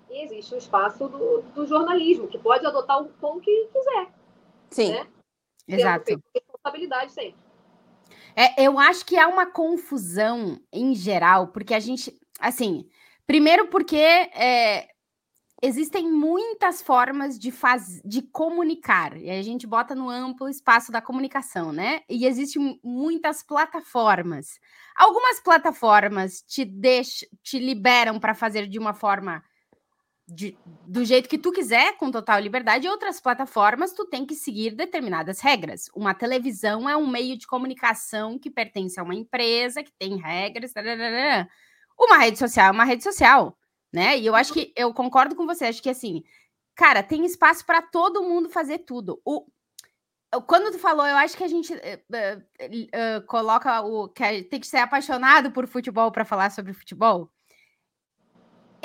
E existe o espaço do, do, jornalismo, que pode adotar o tom que quiser. Sim. Né? Exato. Responsabilidade sempre. É, eu acho que há uma confusão em geral, porque a gente, assim, primeiro porque é, existem muitas formas de, faz, de comunicar, e a gente bota no amplo espaço da comunicação, né? E existem muitas plataformas. Algumas plataformas te deixam, te liberam para fazer de uma forma de, do jeito que tu quiser, com total liberdade, e outras plataformas tu tem que seguir determinadas regras. Uma televisão é um meio de comunicação que pertence a uma empresa, que tem regras. Tararara. Uma rede social é uma rede social, né? E eu acho que eu concordo com você, acho que assim, cara, tem espaço para todo mundo fazer tudo. O, quando tu falou, eu acho que a gente uh, uh, uh, coloca o que tem que ser apaixonado por futebol para falar sobre futebol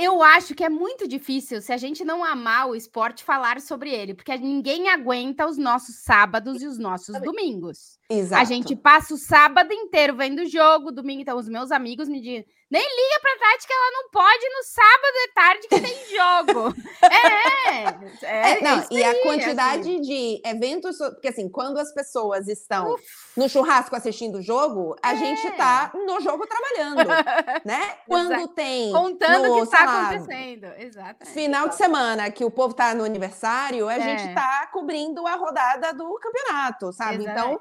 eu acho que é muito difícil, se a gente não amar o esporte, falar sobre ele, porque ninguém aguenta os nossos sábados e os nossos domingos. Exato. A gente passa o sábado inteiro vendo o jogo, domingo, então os meus amigos me dizem, nem liga pra Tati que ela não pode no sábado de tarde que tem jogo. [laughs] é, é, é, não, e a quantidade assim. de eventos, porque assim, quando as pessoas estão Uf. no churrasco assistindo o jogo, a é. gente tá no jogo trabalhando, [laughs] né? Quando Exato. tem contando o que está acontecendo. Exato. Final de semana que o povo tá no aniversário, a é. gente tá cobrindo a rodada do campeonato, sabe? Exato. Então,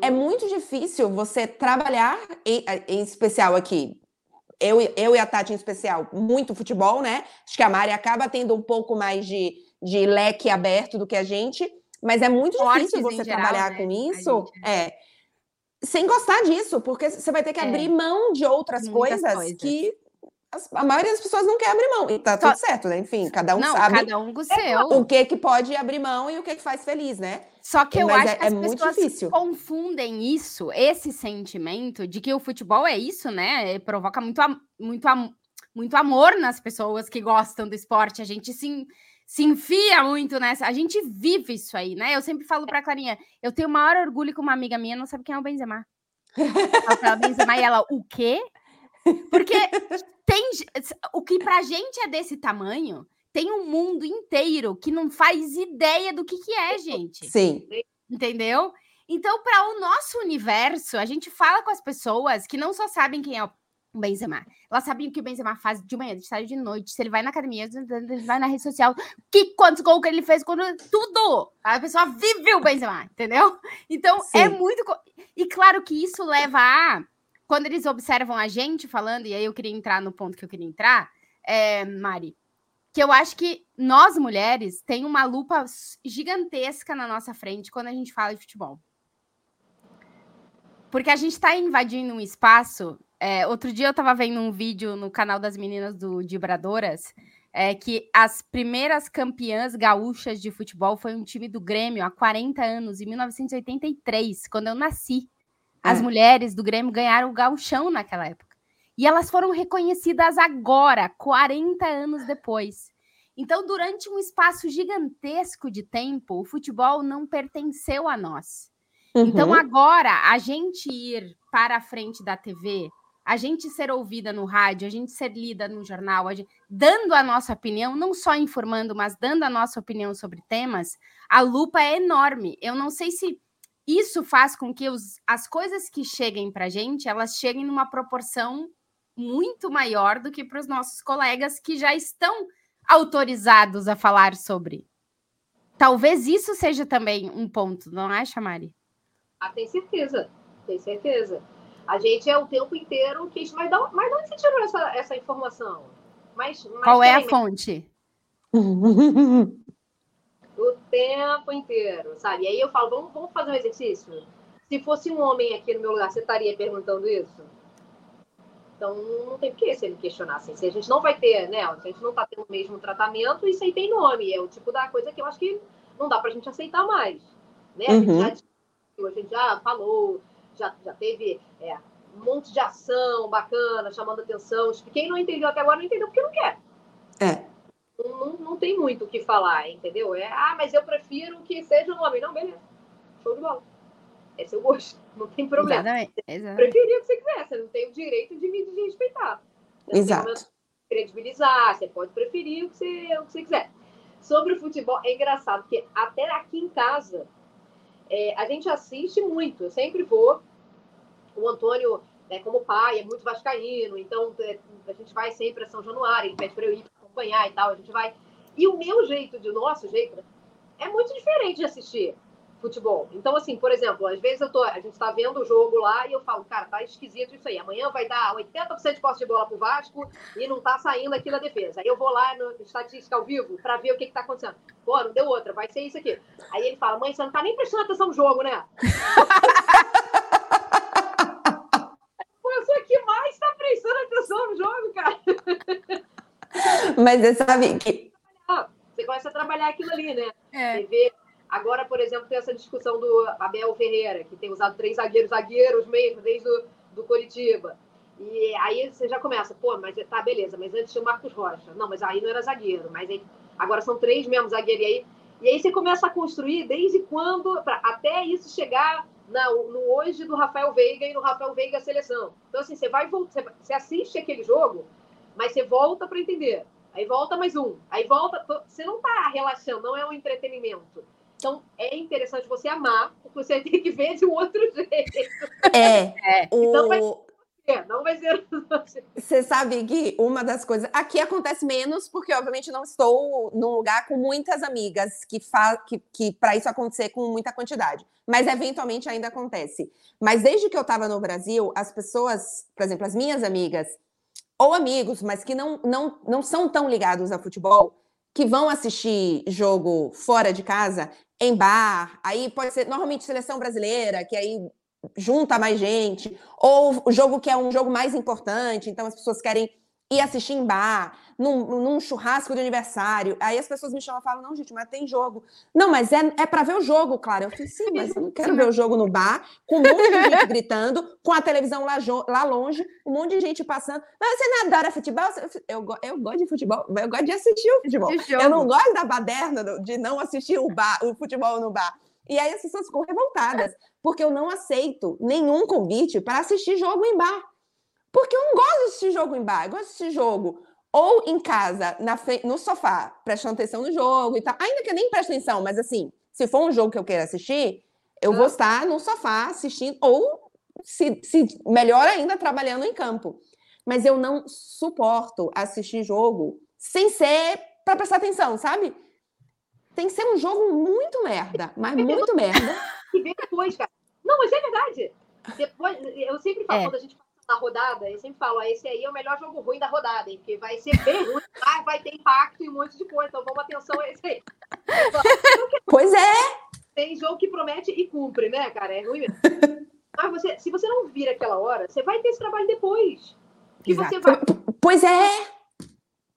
é muito difícil você trabalhar, em, em especial aqui, eu, eu e a Tati em especial, muito futebol, né? Acho que a Mari acaba tendo um pouco mais de, de leque aberto do que a gente, mas é muito difícil você trabalhar geral, né? com isso. Gente... É. Sem gostar disso, porque você vai ter que é. abrir mão de outras coisas, coisas, que a maioria das pessoas não quer abrir mão. E tá Só... tudo certo, né? Enfim, cada um não, sabe cada um o seu. o que que pode abrir mão e o que que faz feliz, né? Só que eu Mas acho é, que as é pessoas difícil. confundem isso, esse sentimento de que o futebol é isso, né? Provoca muito, muito, muito amor nas pessoas que gostam do esporte. A gente se, se enfia muito nessa. A gente vive isso aí, né? Eu sempre falo pra Clarinha, eu tenho o maior orgulho que uma amiga minha não sabe quem é o Benzema. Ela Benzema e ela, o quê? Porque tem o que pra gente é desse tamanho, tem um mundo inteiro que não faz ideia do que, que é, gente. Sim. Entendeu? Então, para o nosso universo, a gente fala com as pessoas que não só sabem quem é o Benzema. Elas sabem o que o Benzema faz de manhã, de tarde, de noite. Se ele vai na academia, se ele vai na rede social, que quantos gols que ele fez, quando tudo. A pessoa vive o Benzema, entendeu? Então, é Sim. é muito. E claro que isso leva a. Quando eles observam a gente falando, e aí eu queria entrar no ponto que eu queria entrar, é, Mari, que eu acho que nós mulheres tem uma lupa gigantesca na nossa frente quando a gente fala de futebol. Porque a gente está invadindo um espaço. É, outro dia eu estava vendo um vídeo no canal das meninas do Dibradoras é, que as primeiras campeãs gaúchas de futebol foi um time do Grêmio há 40 anos, em 1983, quando eu nasci. As é. mulheres do Grêmio ganharam o gauchão naquela época. E elas foram reconhecidas agora, 40 anos depois. Então, durante um espaço gigantesco de tempo, o futebol não pertenceu a nós. Então, uhum. Então, agora, a gente ir para a frente da TV, a gente ser ouvida no rádio, a gente ser lida no jornal, a gente, dando a nossa opinião, não só informando, mas dando a nossa opinião sobre temas, a lupa é enorme. Eu não sei se isso faz com que os, as coisas que cheguem para a gente, elas cheguem numa proporção muito maior do que para os nossos colegas que já estão autorizados a falar sobre. Talvez isso seja também um ponto, não acha, Mari? Ah, tem certeza, tem certeza. A gente é o tempo inteiro que mas, dá, mas de onde você tirou essa, essa informação? Mas, mas Qual é a fonte? [laughs] O tempo inteiro, sabe? E aí eu falo, vamos, vamos fazer um exercício? Se fosse um homem aqui no meu lugar, você estaria perguntando isso? Então, não tem por que me questionar. Assim. Se a gente não vai ter, né? Se a gente não está tendo o mesmo tratamento, isso aí tem nome. É o tipo da coisa que eu acho que não dá para a gente aceitar mais. Né? A, gente Uhum. já, discutiu, a gente já falou, já, já teve é, um monte de ação bacana, chamando atenção. Quem não entendeu até agora não entendeu porque não quer. É. Não, não, não tem muito o que falar, entendeu? É, ah, mas eu prefiro que seja um homem. Não, beleza. Show de bola. É seu gosto. Não tem problema. Exatamente. exatamente. Preferir o que você quiser. Você não tem o direito de me desrespeitar. Você Exato. credibilizar, você pode preferir o que você, o que você quiser. Sobre o futebol, é engraçado, porque até aqui em casa, é, a gente assiste muito. Eu sempre vou. O Antônio, né, como pai, é muito vascaíno, então é, a gente vai sempre a São Januário, ele pede para eu ir acompanhar e tal, a gente vai. E o meu jeito, de, o nosso jeito, é muito diferente de assistir futebol. Então, assim, por exemplo, às vezes eu tô, a gente está vendo o jogo lá e eu falo, cara, tá esquisito isso aí. Amanhã vai dar 80% de posse de bola pro Vasco e não tá saindo aqui na defesa. Aí eu vou lá no estatística ao vivo para ver o que, que tá acontecendo. Pô, não deu outra, vai ser isso aqui. Aí ele fala, mãe, você não tá nem prestando atenção no jogo, né? [laughs] Pô, eu sou a que mais tá prestando atenção no jogo, cara. Mas você sabe que. Você começa a trabalhar aquilo ali, né? É. Você vê. Agora, por exemplo, tem essa discussão do Abel Ferreira, que tem usado três zagueiros, zagueiros mesmo, desde o do Coritiba. E aí você já começa, pô, mas tá, beleza, mas antes tinha o Marcos Rocha. Não, mas aí não era zagueiro, mas aí, agora são três mesmo zagueiros. E aí, e aí você começa a construir desde quando, pra, até isso chegar na, no hoje do Rafael Veiga e no Rafael Veiga seleção. Então, assim, você vai você, você assiste aquele jogo, mas você volta para entender. Aí volta mais um. Aí volta. Você não tá relaxando, não é um entretenimento. Então, é interessante você amar, porque você [laughs] tem que ver de um outro jeito. É. [laughs] É. O... Então vai- Não vai ser. Você sabe que uma das coisas. Aqui acontece menos, porque, obviamente, não estou num lugar com muitas amigas que, fa... que, que para isso acontecer com muita quantidade. Mas eventualmente ainda acontece. Mas desde que eu estava no Brasil, as pessoas, por exemplo, as minhas amigas, ou amigos, mas que não, não, não são tão ligados a futebol, que vão assistir jogo fora de casa, em bar, aí pode ser normalmente seleção brasileira, que aí junta mais gente, ou o jogo que é um jogo mais importante, então as pessoas querem ir assistir em bar, num, num churrasco de aniversário. Aí as pessoas me chamam e falam: não, gente, mas tem jogo. Não, mas é, é para ver o jogo, claro. Eu falei, sim, mas eu não quero ver o jogo no bar, com um monte de gente gritando, com a televisão lá, lá longe, um monte de gente passando. Não, você não adora futebol? Eu, go- eu gosto de futebol, mas eu gosto de assistir o futebol. Eu não gosto da baderna de não assistir o, bar, o futebol no bar. E aí as pessoas ficam revoltadas, porque eu não aceito nenhum convite para assistir jogo em bar. Porque eu não gosto de assistir jogo em bar, eu gosto de assistir jogo ou em casa, na no sofá, prestando atenção no jogo e tal. Ainda que eu nem preste atenção, mas assim, se for um jogo que eu queira assistir, eu vou estar no sofá assistindo, ou se, se melhor ainda, trabalhando em campo. Mas eu não suporto assistir jogo sem ser para prestar atenção, sabe? Tem que ser um jogo muito merda, mas muito merda. [laughs] E depois, cara. Não, mas é verdade. Depois, eu sempre falo, É. quando a gente na rodada, eu sempre falo, ah, esse aí é o melhor jogo ruim da rodada, hein? Porque vai ser bem ruim, [laughs] vai, vai ter impacto e um monte de coisa. Então vamos atenção a esse aí. [laughs] Pois é, Tem jogo que promete e cumpre, né, cara? É ruim mesmo. Mas você, se você não vir aquela hora, você vai ter esse trabalho depois. Que você vai. pois é.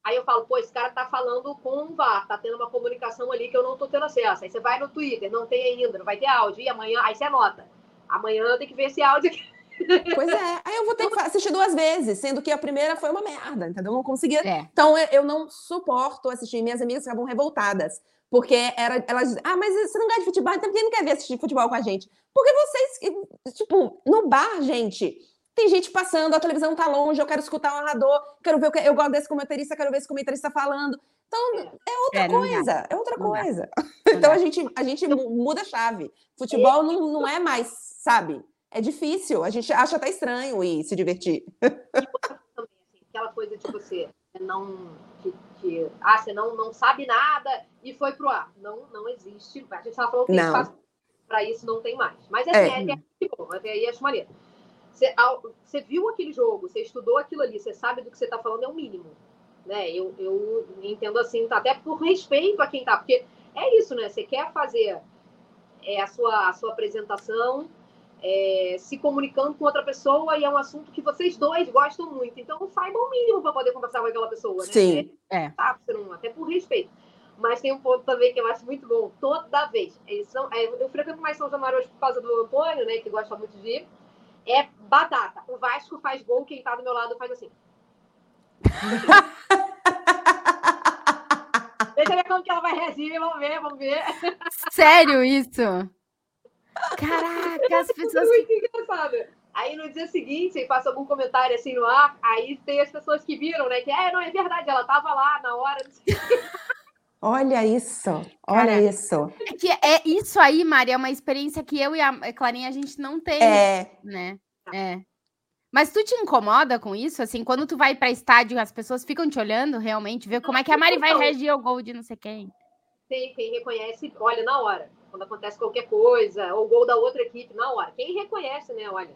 Aí eu falo, pô, esse cara tá falando com um VAR, tá tendo uma comunicação ali que eu não tô tendo acesso. Aí você vai no Twitter, não tem ainda, não vai ter áudio. E amanhã, aí você anota. Amanhã tem que ver esse áudio aqui. Pois é. Aí eu vou ter que assistir duas vezes, sendo que a primeira foi uma merda, entendeu? Eu não conseguia. É. Então eu, não suporto assistir. Minhas amigas ficavam revoltadas. Porque era, elas dizem, ah, mas você não gosta de futebol, então por que não quer ver assistir futebol com a gente? Porque vocês, tipo, no bar, gente, tem gente passando, a televisão tá longe, eu quero escutar o narrador, quero ver o que eu gosto desse comentarista, quero ver esse comentarista falando. Então, é outra É, coisa, é outra Não coisa. Não Então a gente, a gente mu- muda a chave. Futebol não, não é mais, sabe? É difícil. A gente acha até estranho ir se divertir. assim, [laughs] aquela coisa de você não. Que, que, ah, você não, não sabe nada e foi pro ar. Não, não existe. A gente estava falando que espaço para isso não tem mais. Mas assim, É. é. até aí, bom, até aí acho maneiro. Você, ao- você viu aquele jogo, você estudou aquilo ali, você sabe do que você está falando, é o mínimo. Né? Eu, eu entendo assim, tá? até por respeito a quem tá, porque é isso, né? Você quer fazer é, a, sua, a sua apresentação é, se comunicando com outra pessoa e é um assunto que vocês dois gostam muito. Então, saiba o mínimo para poder conversar com aquela pessoa, né? Sim. É. Tá, não- até por respeito. Mas tem um ponto também que eu acho muito bom. Toda vez. São, é, eu frequento mais São Januário por causa do Antônio, né? Que gosta muito de ir. É batata. O Vasco faz gol, quem tá do meu lado faz assim. [laughs] Deixa eu ver como que ela vai reagir. Vamos ver, vamos ver. Sério isso? Caraca, as [laughs] pessoas. Muito engraçado. Aí no dia seguinte, ele passa algum comentário assim no ar, aí tem as pessoas que viram, né? Que é, não, é verdade, ela tava lá na hora. [laughs] Olha isso, olha Cara, isso. É que é isso aí, Maria, é uma experiência que eu e a Clarinha a gente não tem, É, né? É. Mas tu te incomoda com isso? Assim, quando tu vai pra estádio, as pessoas ficam te olhando realmente, ver como é que a Mari vai reagir ao gol de não sei quem. Tem quem reconhece, olha na hora. Quando acontece qualquer coisa, ou gol da outra equipe, na hora. Quem reconhece, né? Olha.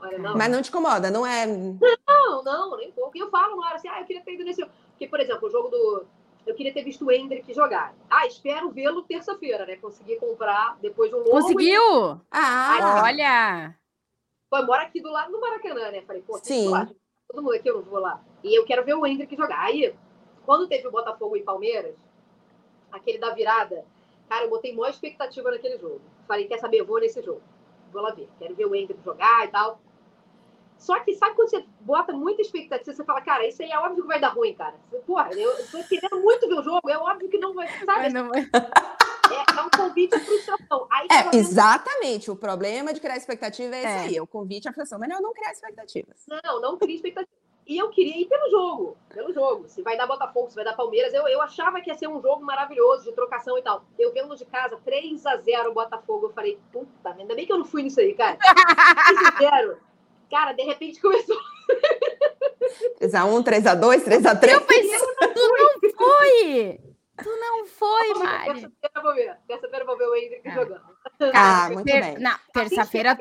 Olha, não. mas não te incomoda, não é? Não, não, nem pouco. E eu falo na hora assim, ah, eu queria ter ido nesse. Porque, por exemplo, o jogo do. Eu queria ter visto o Hendrick jogar. Ah, espero vê-lo terça-feira, né? Consegui comprar depois de um longo. Conseguiu? Ah, Olha! Pô, eu moro aqui do lado do Maracanã, né? Falei, pô, tem que ir Sim. lá. todo mundo aqui eu não vou lá. E eu quero ver o Hendrick jogar. Aí, quando teve o Botafogo e Palmeiras, aquele da virada, cara, eu botei maior expectativa naquele jogo. Falei, quer saber? Eu vou nesse jogo. Vou lá ver. Quero ver o Hendrick jogar e tal. Só que sabe quando você bota muita expectativa, você fala, cara, isso aí é óbvio que vai dar ruim, cara. Porra, eu tô querendo muito ver o jogo, é óbvio que não vai. Sabe? Mas não- [laughs] É, é um convite à frustração. Aí É, vendo- exatamente. O problema de criar expectativa é esse É. aí. O convite à frustração. Melhor não criar expectativas. Não, não queria expectativa. E eu queria ir pelo jogo, pelo jogo. Se vai dar Botafogo, se vai dar Palmeiras. Eu, eu achava que ia ser um jogo maravilhoso, de trocação e tal. Eu vendo de casa, 3 a 0 Botafogo. Eu falei, puta, ainda bem que eu não fui nisso aí, cara. 3 a 0 Cara, de repente começou. 3x1, 3x2, 3x3. Eu pensei, tu não foi! Tu não foi, Mari! Terça-feira eu vou ver. Terça-feira eu vou ver o Hendrick Ah. jogando. Ah, muito ter- bem. Não, terça-feira.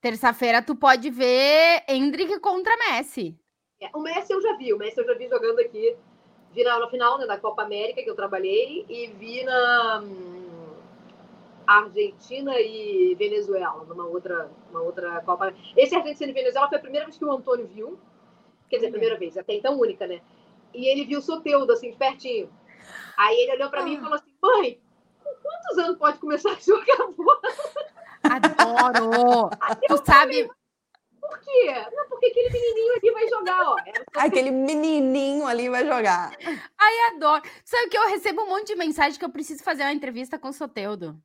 Terça-feira tu pode ver Hendrick contra Messi. É, o Messi eu já vi. O Messi eu já vi jogando aqui. Vi na, na final né, da Copa América, que eu trabalhei, e vi na hum, Argentina e Venezuela, numa outra, uma outra Copa. Esse Argentina e Venezuela foi a primeira vez que o Antônio viu. Quer dizer, a primeira vez, até então única, né? E ele viu o Soteudo, assim, de pertinho. Aí ele olhou pra mim e falou assim: mãe, com quantos anos pode começar a jogar bola? Adoro! [laughs] tu sabe, Por quê? Não, porque aquele menininho aqui vai jogar, ó. Aquele menininho ali vai jogar. adoro. Sabe que eu recebo um monte de mensagem que eu preciso fazer uma entrevista com o Soteudo.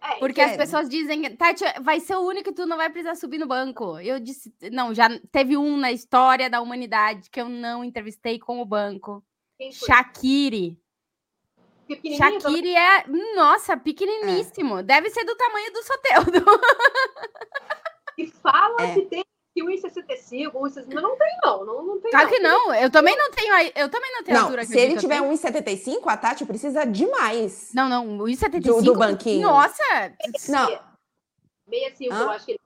É, Porque as pessoas dizem, Tati, vai ser o único que tu não vai precisar subir no banco. Eu disse, não, já teve um na história da humanidade que eu não entrevistei com o banco. Pequenininho, Shaqiri é, nossa, pequeniníssimo. Deve ser do tamanho do Soteudo. [laughs] E fala É. que tem que 1,65, 1,60, mas não tem, não. Não, não tem, Claro que não. Eu também não tenho, eu também não tenho a Não, altura que se ele tiver tenho. 1,75, a Tati precisa demais. Não, não, o 1,75. Do- do banquinho. Nossa, Não, 65, Hã? eu acho que ele...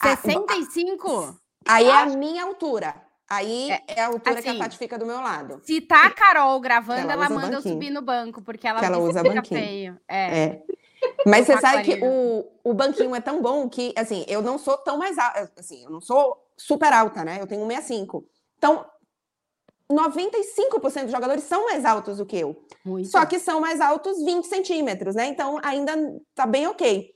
Ah, 65. aí é a minha altura. Aí é, a altura que a assim, Tati fica do meu lado. Se tá a Carol gravando, Ela ela, manda eu subir no banco, porque ela, Que ela usa banquinho. feio. É. É. [laughs] Mas você sabe que o, o banquinho é tão bom que, assim, eu não sou tão mais alta, assim, eu não sou super alta, né? Eu tenho 1,65. Então, 95% dos jogadores são mais altos do que eu. Muito. Só que são mais altos 20 centímetros, né? Então, ainda tá bem ok.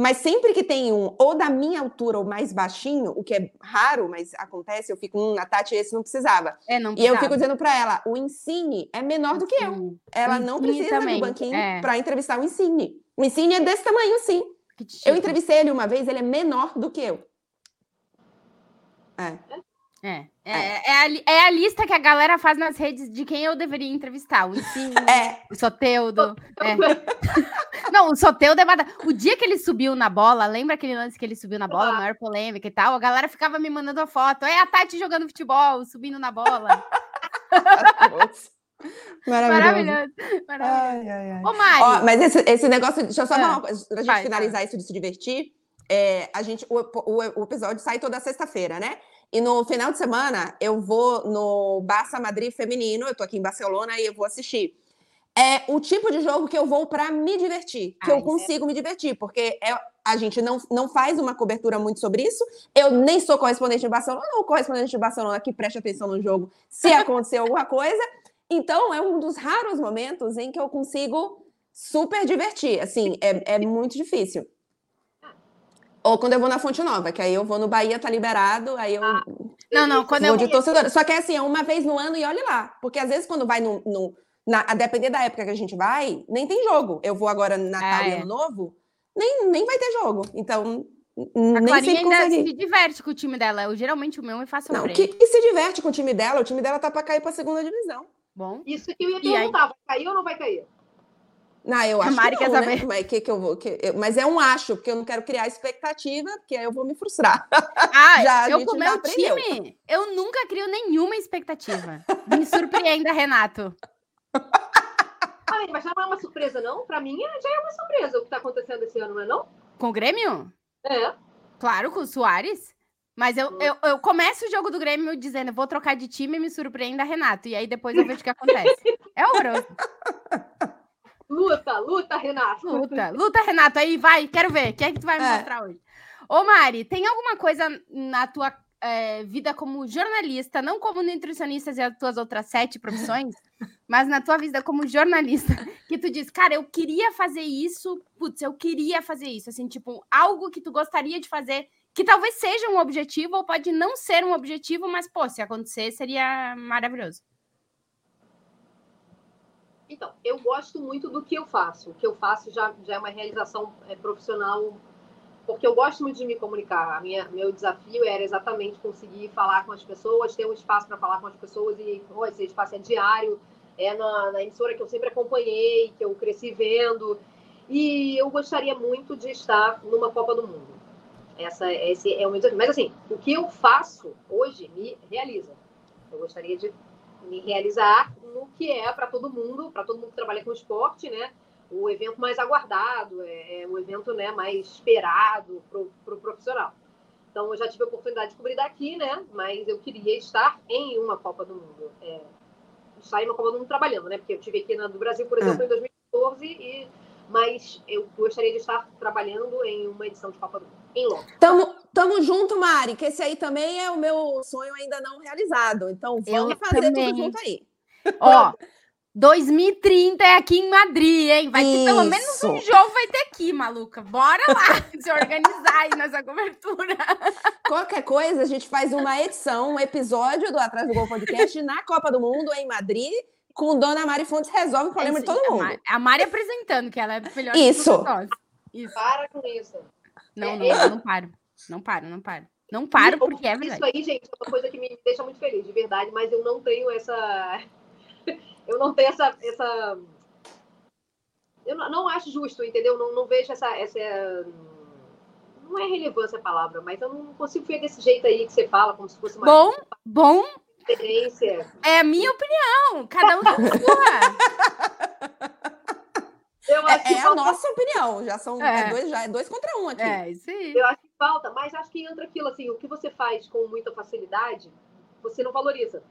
Mas sempre que tem um ou da minha altura ou mais baixinho, o que é raro, mas acontece, eu fico, hum, a Tati, esse não precisava. É, não E eu precisava. fico dizendo pra ela, o Insigne é menor do que eu. Sim. Ela O não precisa também, do banquinho é. pra entrevistar o Insigne. O Insigne é desse tamanho, sim. Eu entrevistei ele uma vez, ele é menor do que eu. É. É, é, é, a, li- é a lista que a galera faz nas redes de quem eu deveria entrevistar. O Insigne, [laughs] É, o Soteudo. [laughs] é. Não, o Soteudo é mata- O dia que ele subiu na bola, lembra aquele lance que ele subiu na bola, a maior polêmica e tal? A galera ficava me mandando a foto. É a Tati jogando futebol, subindo na bola. [laughs] maravilhoso. Maravilhoso. Maravilhoso. Ai, ai, ai. Ô, Mari. Ó, mas esse, esse negócio, deixa eu só Ah, falar uma coisa, pra gente vai, finalizar isso de se divertir. é, a gente, o, o, o episódio sai toda sexta-feira, né? E no final de semana eu vou no Barça Madrid feminino, eu tô aqui em Barcelona e eu vou assistir. É o tipo de jogo que eu vou para me divertir, que Ah, eu isso é- consigo me divertir, porque é, a gente não, não faz uma cobertura muito sobre isso. Eu nem sou correspondente de Barcelona, ou correspondente de Barcelona que preste atenção no jogo se [laughs] acontecer alguma coisa. Então, é um dos raros momentos em que eu consigo super divertir. Assim, é, é muito difícil. Ou quando eu vou na Fonte Nova, que aí eu vou no Bahia, tá liberado, aí eu Ah, Não, não, quando vou eu. de torcedora. Só que é assim, é uma vez no ano e olhe lá. Porque às vezes quando vai no. no na, a depender da época que a gente vai, nem tem jogo. Eu vou agora no Natal Ah, e é. Ano Novo, nem, nem vai ter jogo. Então, A nem Clarinha ainda se diverte com o time dela. Eu, geralmente o meu me faz Não, que, que se diverte com o time dela. O time dela tá pra cair pra segunda divisão. Bom. Isso que eu ia aí? perguntar, vai cair ou não vai cair? Não, eu A acho Mari que quer não, né? saber. Mas, que que eu vou, que- eu- mas é um acho, porque eu não quero criar expectativa, porque aí eu vou me frustrar. Ah, [laughs] Já, eu com meu aprendeu. time, eu nunca crio nenhuma expectativa. Me surpreenda, Renato. [laughs] Ah, mas já não é uma surpresa, não? Pra mim é- já é uma surpresa o que tá acontecendo esse ano, não é não? Com o Grêmio? É. Claro, com o Soares. Mas eu, eu, eu começo o jogo do Grêmio dizendo, vou trocar de time e me surpreenda, Renato. E aí depois eu vejo o que acontece. É horroroso. [laughs] Luta, luta, Renato. Luta, luta, Renato. Aí vai, quero ver. O que é que tu vai me É. mostrar hoje? Ô, Mari, tem alguma coisa na tua eh, vida como jornalista, não como nutricionista e as tuas outras sete profissões, [laughs] mas na tua vida como jornalista, que tu diz, cara, eu queria fazer isso, putz, eu queria fazer isso, assim, tipo, algo que tu gostaria de fazer, que talvez seja um objetivo ou pode não ser um objetivo, mas, pô, se acontecer, seria maravilhoso. Então, eu gosto muito do que eu faço. O que eu faço já, já é uma realização é, profissional, porque eu gosto muito de me comunicar. A minha, meu desafio era exatamente conseguir falar com as pessoas, ter um espaço para falar com as pessoas, e pô, esse espaço é diário, é na, na emissora que eu sempre acompanhei, que eu cresci vendo. E eu gostaria muito de estar numa Copa do Mundo. Essa, esse é o meu desafio. Mas, assim, o que eu faço hoje me realiza. Eu gostaria de me realizar no que é para todo mundo, para todo mundo que trabalha com esporte, né? O evento mais aguardado, é, é o evento né, mais esperado para o pro profissional. Então, eu já tive a oportunidade de cobrir daqui, né? Mas eu queria estar em uma Copa do Mundo. É, estar em uma Copa do Mundo trabalhando, né? Porque eu tive aqui na do Brasil, por exemplo, em 2014, e, mas eu gostaria de estar trabalhando em uma edição de Copa do Mundo, em Londres. Tamo, tamo junto, Mari, que esse aí também é o meu sonho ainda não realizado. Então, vamos Eu fazer também. tudo junto aí. Ó, [laughs] 2030 é aqui em Madrid, hein? Vai ter pelo menos Isso. um jogo, vai ter aqui, maluca. Bora lá [laughs] se organizar aí nessa cobertura. Qualquer coisa, a gente faz uma edição, um episódio do Atrás do Gol Podcast na Copa do Mundo, em Madrid, com Dona Mari Fontes resolve o problema de todo A mundo. Mari, a Mari apresentando, que ela é melhor Isso. que nós. Isso. Para com isso. Não, É, não, é- não paro. Não paro, não paro. Não paro porque é Isso verdade. aí, gente, é uma coisa que me deixa muito feliz, de verdade, mas eu não tenho essa. Eu não tenho essa. essa... Eu não, não acho justo, entendeu? Não, não vejo essa, essa. Não é relevância a palavra, mas eu não consigo ver desse jeito aí que você fala, como se fosse uma Bom, bom, é a minha opinião. Cada um tem a sua. [laughs] Eu acho que É, é a falta, nossa opinião. Já são É. é dois, já é dois contra um aqui. É, isso aí. eu acho que falta, mas acho que entra aquilo assim, o que você faz com muita facilidade, você não valoriza.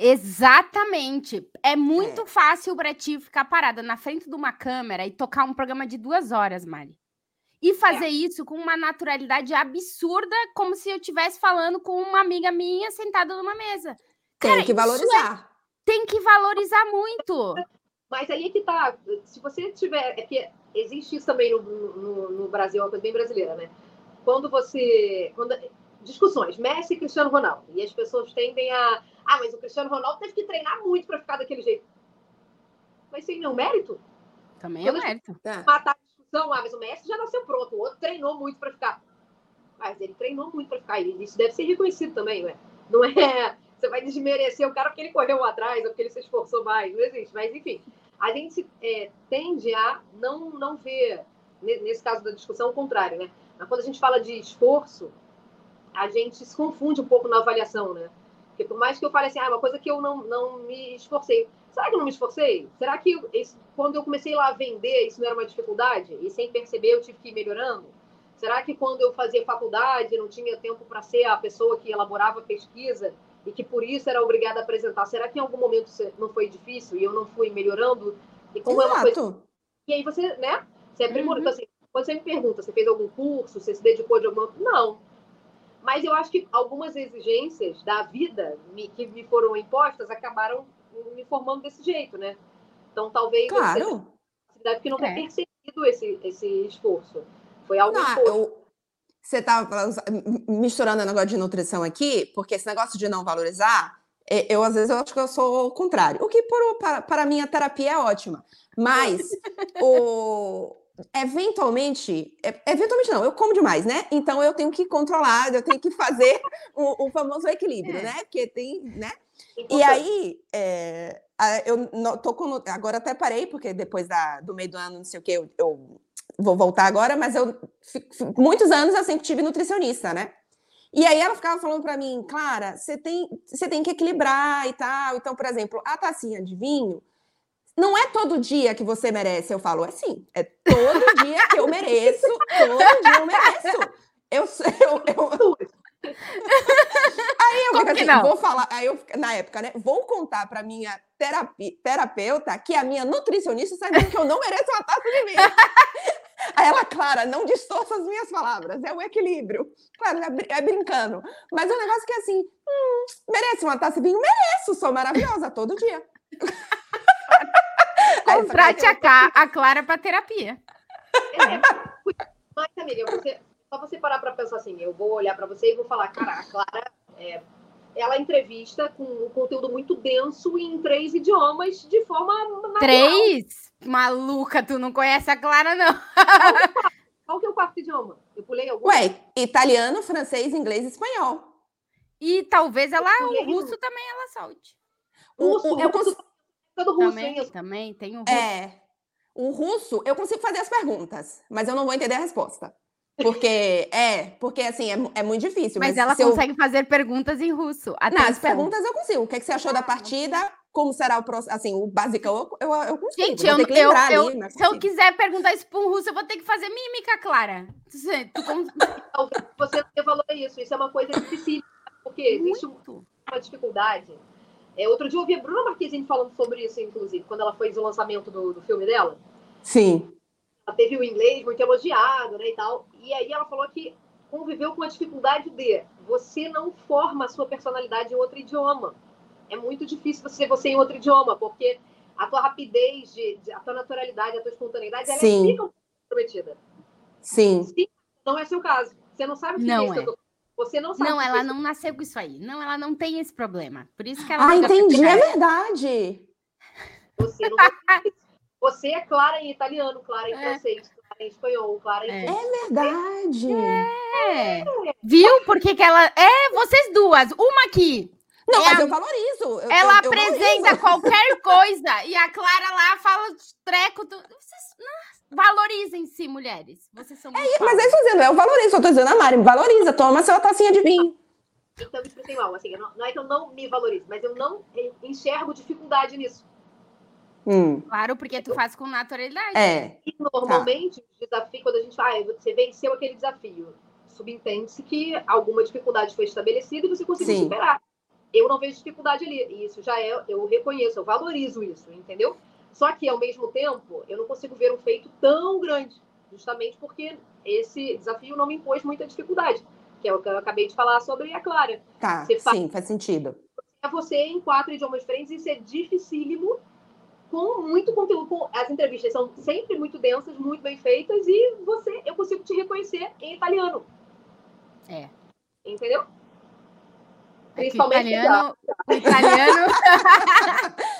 Exatamente. É muito fácil pra ti ficar parada na frente de uma câmera e tocar um programa de duas horas, Mari. E fazer isso com uma naturalidade absurda, como se eu estivesse falando com uma amiga minha sentada numa mesa. Tem Cara, que isso é- valorizar. Tem que valorizar muito. Mas aí é que tá. Se você tiver. É que existe isso também no, no, no Brasil, é uma coisa bem brasileira, né? Quando você. Quando, discussões, Messi e Cristiano Ronaldo. E as pessoas tendem a. Ah, mas o Cristiano Ronaldo teve que treinar muito para ficar daquele jeito. Mas sem nenhum mérito. Também é mérito. Tá. Matar a discussão. Ah, mas o Messi já nasceu pronto. O outro treinou muito para ficar. Mas ele treinou muito para ficar. E isso deve ser reconhecido também, né? Não é. [laughs] Você vai desmerecer o cara porque ele correu atrás ou porque ele se esforçou mais. Não existe. Mas, enfim, a gente é, tende a não, não ver, ne- nesse caso da discussão, o contrário, né? Mas quando a gente fala de esforço, a gente se confunde um pouco na avaliação, né? Porque por mais que eu fale assim, ah, uma coisa que eu não, não me esforcei. Será que eu não me esforcei? Será que eu- esse- quando eu comecei lá a vender, isso não era uma dificuldade? E sem perceber eu tive que ir melhorando? Será que quando eu fazia faculdade não tinha tempo para ser a pessoa que elaborava pesquisa e que por isso era obrigada a apresentar? Será que em algum momento não foi difícil e eu não fui melhorando? E como Exato. é coisa... E aí você, né? Você aprimora. Uhum. Então, assim, quando você me pergunta, você fez algum curso, você se dedicou de alguma... Não. Mas eu acho que algumas exigências da vida que me foram impostas acabaram me formando desse jeito, né? Então, talvez... Claro. Porque não é. percebido esse, esse esforço. Foi algo não, eu, Você está misturando o negócio de nutrição aqui, porque esse negócio de não valorizar, eu às vezes eu acho que eu sou o contrário. O que por, para, para mim a terapia é ótima. Mas [laughs] o, eventualmente, eventualmente não, eu como demais, né? Então eu tenho que controlar, eu tenho que fazer [laughs] o, o famoso equilíbrio, é. né? Porque tem, né? E aí, é, eu tô com, agora até parei, porque depois da, do meio do ano, não sei o que, eu, eu vou voltar agora, mas eu muitos anos eu sempre tive nutricionista, né? E aí ela ficava falando para mim, Clara, você tem, você tem que equilibrar e tal. Então, por exemplo, a tacinha de vinho não é todo dia que você merece. Eu falo, é sim, é todo dia que eu mereço, todo dia eu mereço. Eu, [laughs] eu, eu... [laughs] Aí eu fico assim, vou falar, aí eu, na época, né? Vou contar para minha terapi, terapeuta que a minha nutricionista sabe que eu não mereço uma taça de vinho. [laughs] Aí ela, Clara, não distorça as minhas palavras, é o equilíbrio. Claro, é, é brincando. Mas o é um negócio que é assim, hum, merece uma taça de vinho? Mereço, sou maravilhosa todo dia. Contrate a, a Clara para terapia. É, mas, amiga, você, só você parar para pensar assim, eu vou olhar para você e vou falar, cara, a Clara, é, ela entrevista com um conteúdo muito denso em três idiomas de forma natural. Três? Maluca, tu não conhece a Clara, não. Qual que é o quarto idioma? Eu pulei algum? Ué, italiano, francês, inglês e espanhol. E talvez ela, o russo também ela solte. O, russo, o, eu consigo... Todo russo, também, hein? também tem o russo. É. O russo, eu consigo fazer as perguntas, mas eu não vou entender a resposta. Porque, [laughs] é, porque assim, é, é muito difícil. Mas, mas ela consegue eu... fazer perguntas em russo. Atenção. Não, as perguntas eu consigo. O que, é que você achou da partida? Como será o processo? Assim, o básico eu, eu, eu consigo. Gente, eu, eu, eu ali, se eu quiser perguntar isso para um russo, eu vou ter que fazer mímica, Clara. [laughs] Você, tu... você falou isso. Isso é uma coisa difícil. Porque existe muito. uma dificuldade. É, outro dia eu ouvi a Bruna Marquezine falando sobre isso, inclusive, quando ela fez o lançamento do, do filme dela. Sim ela teve o inglês muito elogiado, né, e tal. E aí ela falou que conviveu com a dificuldade de você não forma a sua personalidade em outro idioma. É muito difícil você ser você em outro idioma, porque a tua rapidez, de, de a tua naturalidade, a tua espontaneidade, ela Sim. fica um comprometida. Sim. Sim. Não é seu caso. Você não sabe o que não é isso. É. Você não sabe. Não, ela não nasceu com isso aí. Não, ela não tem esse problema. Por isso que ela. Ah, entendi. É verdade. Você não [laughs] Você é clara em italiano, clara em é. francês, clara em espanhol, clara em. É, é verdade. É. Viu? Porque que ela. É, vocês duas. Uma aqui. Não, é mas a... eu valorizo. Eu, ela eu, apresenta eu qualquer coisa e a Clara lá fala treco. Do... Vocês... Valorizem-se, mulheres. Vocês são é, Mas é isso dizendo, eu valorizo. Eu tô dizendo a Mari, valoriza, toma sua tacinha de vinho. Então, isso assim, mal, assim, não, não é que eu não me valorizo, mas eu não enxergo dificuldade nisso. Hum. Claro, porque tu faz com naturalidade. É. E normalmente, tá. o desafio, quando a gente fala, ah, você venceu aquele desafio, subentende-se que alguma dificuldade foi estabelecida e você conseguiu Sim. superar. Eu não vejo dificuldade ali. E isso já é, eu reconheço, eu valorizo isso, entendeu? Só que, ao mesmo tempo, eu não consigo ver um feito tão grande, justamente porque esse desafio não me impôs muita dificuldade, que é o que eu acabei de falar sobre a Clara. Tá, você sim, faz... faz sentido. É você em quatro idiomas diferentes, isso é dificílimo com muito conteúdo. Com, as entrevistas são sempre muito densas, muito bem feitas, e você, eu consigo te reconhecer em italiano. É. Entendeu? É Principalmente italiano. italiano... [laughs] [laughs]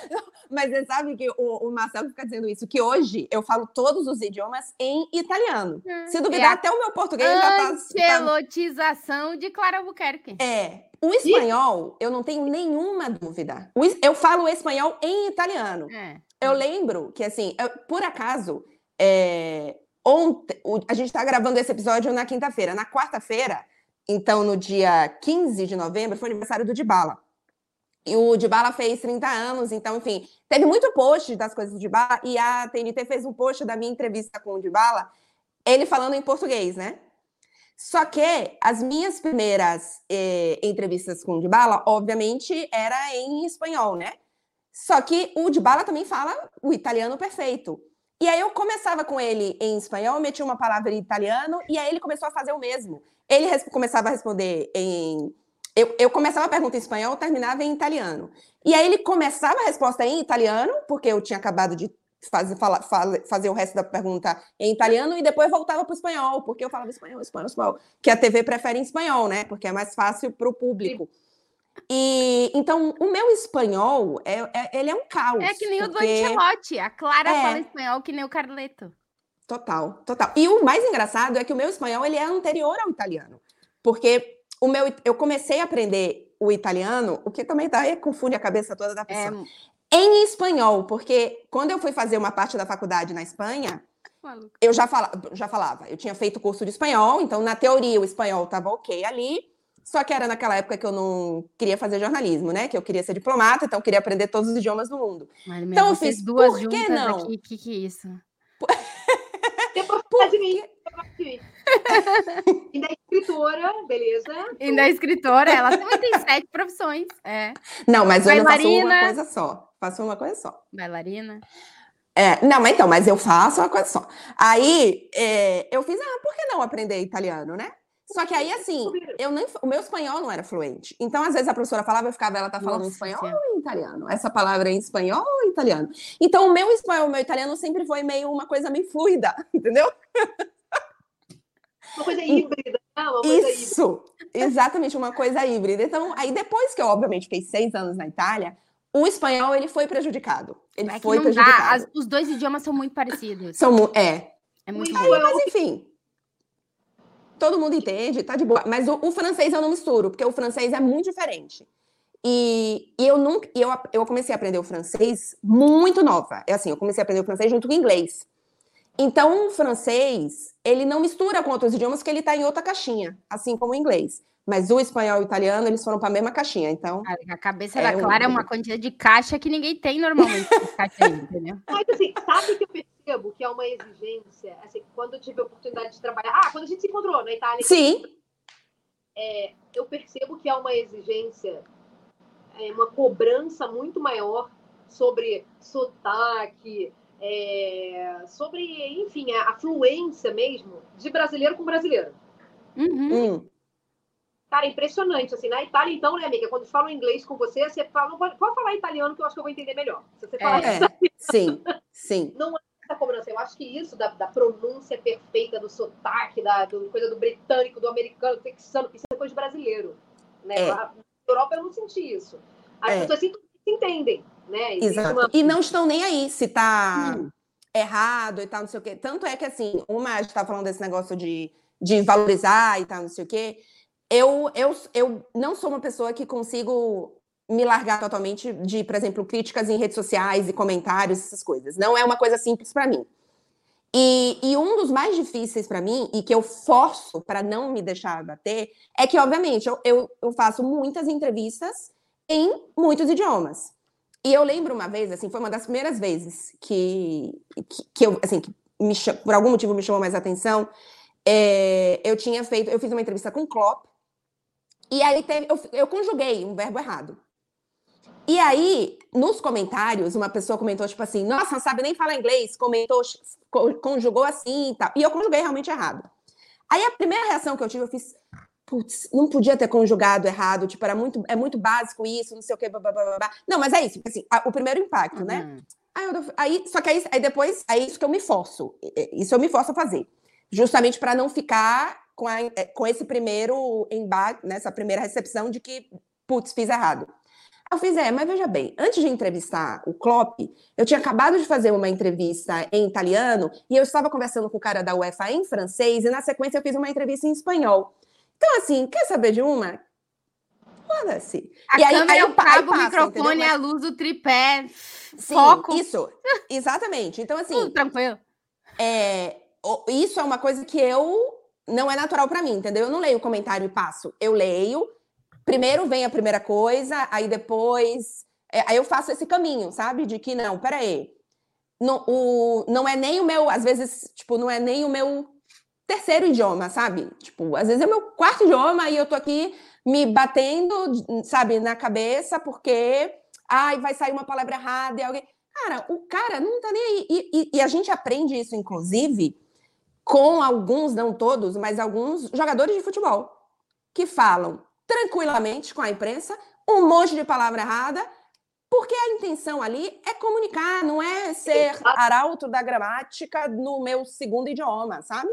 Mas você sabe que o, o, Marcelo fica dizendo isso, que hoje eu falo todos os idiomas em italiano. Hum, Se duvidar, é até o meu português já tá... Ancelotização de Clara Albuquerque. É. O espanhol, eu não tenho nenhuma dúvida. Eu falo espanhol em italiano. É. Eu lembro que, assim, eu, por acaso, é, ontem, a gente está gravando esse episódio na quinta-feira. Na quarta-feira, então, no dia 15 de novembro, foi o aniversário do Dibala. E o Dibala fez 30 anos, então, enfim, teve muito post das coisas do Dibala, e a TNT fez um post da minha entrevista com o Dibala, ele falando em português, né? Só que as minhas primeiras eh, entrevistas com o Dybala, obviamente, era em espanhol, né? Só que o Dybala também fala o italiano perfeito. E aí eu começava com ele em espanhol, metia uma palavra em italiano, e aí ele começou a fazer o mesmo. Ele começava a responder em. Eu, eu começava a pergunta em espanhol, terminava em italiano. E aí ele começava a resposta em italiano, porque eu tinha acabado de fazer, fala, fala, fazer o resto da pergunta em italiano, e depois voltava para o espanhol, porque eu falava espanhol, espanhol, espanhol. Que a TV prefere em espanhol, né? Porque é mais fácil para o público. E então o meu espanhol é, é, ele é um caos. É que nem porque... o do Ancelotti. A Clara é. fala espanhol que nem o Carleto. Total, total. E o mais engraçado é que o meu espanhol ele é anterior ao italiano. Porque o meu, eu comecei a aprender o italiano, o que também tá, confunde a cabeça toda da pessoa. É... Em espanhol, porque quando eu fui fazer uma parte da faculdade na Espanha, eu já falava, já falava, eu tinha feito curso de espanhol, então na teoria o espanhol estava ok ali, só que era naquela época que eu não queria fazer jornalismo, né? Que eu queria ser diplomata, então eu queria aprender todos os idiomas do mundo. Mas, então eu fiz duas por que não? O que, que é isso? [laughs] Depois por de mim. Ainda é escritora, beleza? Ainda é escritora, ela também tem sete profissões. É. Não, mas eu faço uma coisa só. Faço uma coisa só. Bailarina. É, não, mas então, mas eu faço uma coisa só. Aí é, eu fiz, ah, por que não aprender italiano, né? Só que aí, assim, eu nem, o meu espanhol não era fluente. Então, às vezes, a professora falava, eu ficava, ela tá falando Nossa, espanhol sim. ou em italiano? Essa palavra é em espanhol ou em italiano? Então, o meu espanhol, o meu italiano sempre foi meio uma coisa meio fluida, [laughs] entendeu? Uma coisa híbrida. Né? Uma coisa Isso, híbrida. exatamente, uma coisa híbrida. Então, aí depois que eu, obviamente, fiquei seis anos na Itália, o espanhol, ele foi prejudicado. Ele é foi prejudicado. As, os dois idiomas são muito parecidos. São, é. É muito aí, Mas, enfim todo mundo entende, tá de boa. Mas o, o, francês eu não misturo, porque o francês é muito diferente. E, e eu nunca, eu, eu comecei a aprender o francês muito nova. É assim, eu comecei a aprender o francês junto com o inglês. Então, o francês, ele não mistura com outros idiomas, porque ele está em outra caixinha, assim como o inglês. Mas o espanhol e o italiano, eles foram para a mesma caixinha, então... A cabeça é da Clara um... é uma quantidade de caixa que ninguém tem normalmente, [laughs] entendeu? Mas assim, sabe que eu percebo que é uma exigência, assim, quando eu tive a oportunidade de trabalhar. Ah, quando a gente se encontrou na Itália. Sim. É, eu percebo que há uma exigência, é, uma cobrança muito maior sobre sotaque, é, sobre, enfim, a, a, fluência mesmo de brasileiro com brasileiro. Uhum. Hum. Cara, impressionante. Assim, na Itália, então, né, amiga? Quando falam inglês com você, você fala, pode, pode falar italiano que eu acho que eu vou entender melhor. Se você falar é, sim, sim. Não é essa cobrança. Eu acho que isso da, da pronúncia perfeita, do sotaque, da do, coisa do britânico, do americano, do texano, isso é coisa de brasileiro. Né? É. Na Europa eu não senti isso. As é. pessoas se, se entendem, né? Exato. Uma... E não estão nem aí se tá hum. errado e tal, não sei o quê. Tanto é que, assim, uma, a gente tá falando desse negócio de, de valorizar e tal, não sei o quê. Eu, eu, eu não sou uma pessoa que consigo me largar totalmente de, por exemplo, críticas em redes sociais e comentários, essas coisas. Não é uma coisa simples para mim. E, e, um dos mais difíceis para mim, e que eu forço para não me deixar bater, é que, obviamente, eu, eu, eu, faço muitas entrevistas em muitos idiomas. E eu lembro uma vez, assim, foi uma das primeiras vezes que, que, que eu, assim, que me, por algum motivo me chamou mais atenção. É, eu tinha feito, eu fiz uma entrevista com o Klopp, e aí teve, eu, eu conjuguei um verbo errado. E aí, nos comentários, uma pessoa comentou, tipo assim, nossa, não sabe nem falar inglês, comentou, conjugou assim e tal. E eu conjuguei realmente errado. Aí a primeira reação que eu tive, eu fiz, putz, não podia ter conjugado errado, tipo, era muito, é muito básico isso, não sei o quê, blá, blá, blá, blá. Não, mas é isso, assim, a, o primeiro impacto, né? uhum. né? Aí, eu, aí, só que aí, aí depois, é isso que eu me forço, isso eu me forço a fazer. Justamente para não ficar com, a, é, com esse primeiro embate, nessa primeira recepção de que, putz, fiz errado. Eu fiz, é, mas veja bem, antes de entrevistar o Klopp, eu tinha acabado de fazer uma entrevista em italiano e eu estava conversando com o cara da UEFA em francês e na sequência eu fiz uma entrevista em espanhol. Então, assim, quer saber de uma? Foda-se. A e câmera, aí, aí, o cabo, o microfone, mas... a luz, o tripé, Sim, foco. isso, exatamente. Então, assim... Tudo tranquilo. É, isso é uma coisa que eu... Não é natural para mim, entendeu? Eu não leio o comentário e passo. Eu leio, primeiro vem a primeira coisa, aí depois. É, aí eu faço esse caminho, sabe? De que não, peraí. Não, o, não é nem o meu, às vezes, tipo, não é nem o meu terceiro idioma, sabe? Tipo, às vezes é meu quarto idioma e eu tô aqui me batendo, sabe, na cabeça porque ai, vai sair uma palavra errada e alguém. Cara, o cara não tá nem aí. E, e, e, a gente aprende isso, inclusive, com alguns, não todos, mas alguns jogadores de futebol que falam tranquilamente com a imprensa um monte de palavra errada, porque a intenção ali é comunicar, não é ser arauto da gramática no meu segundo idioma, sabe?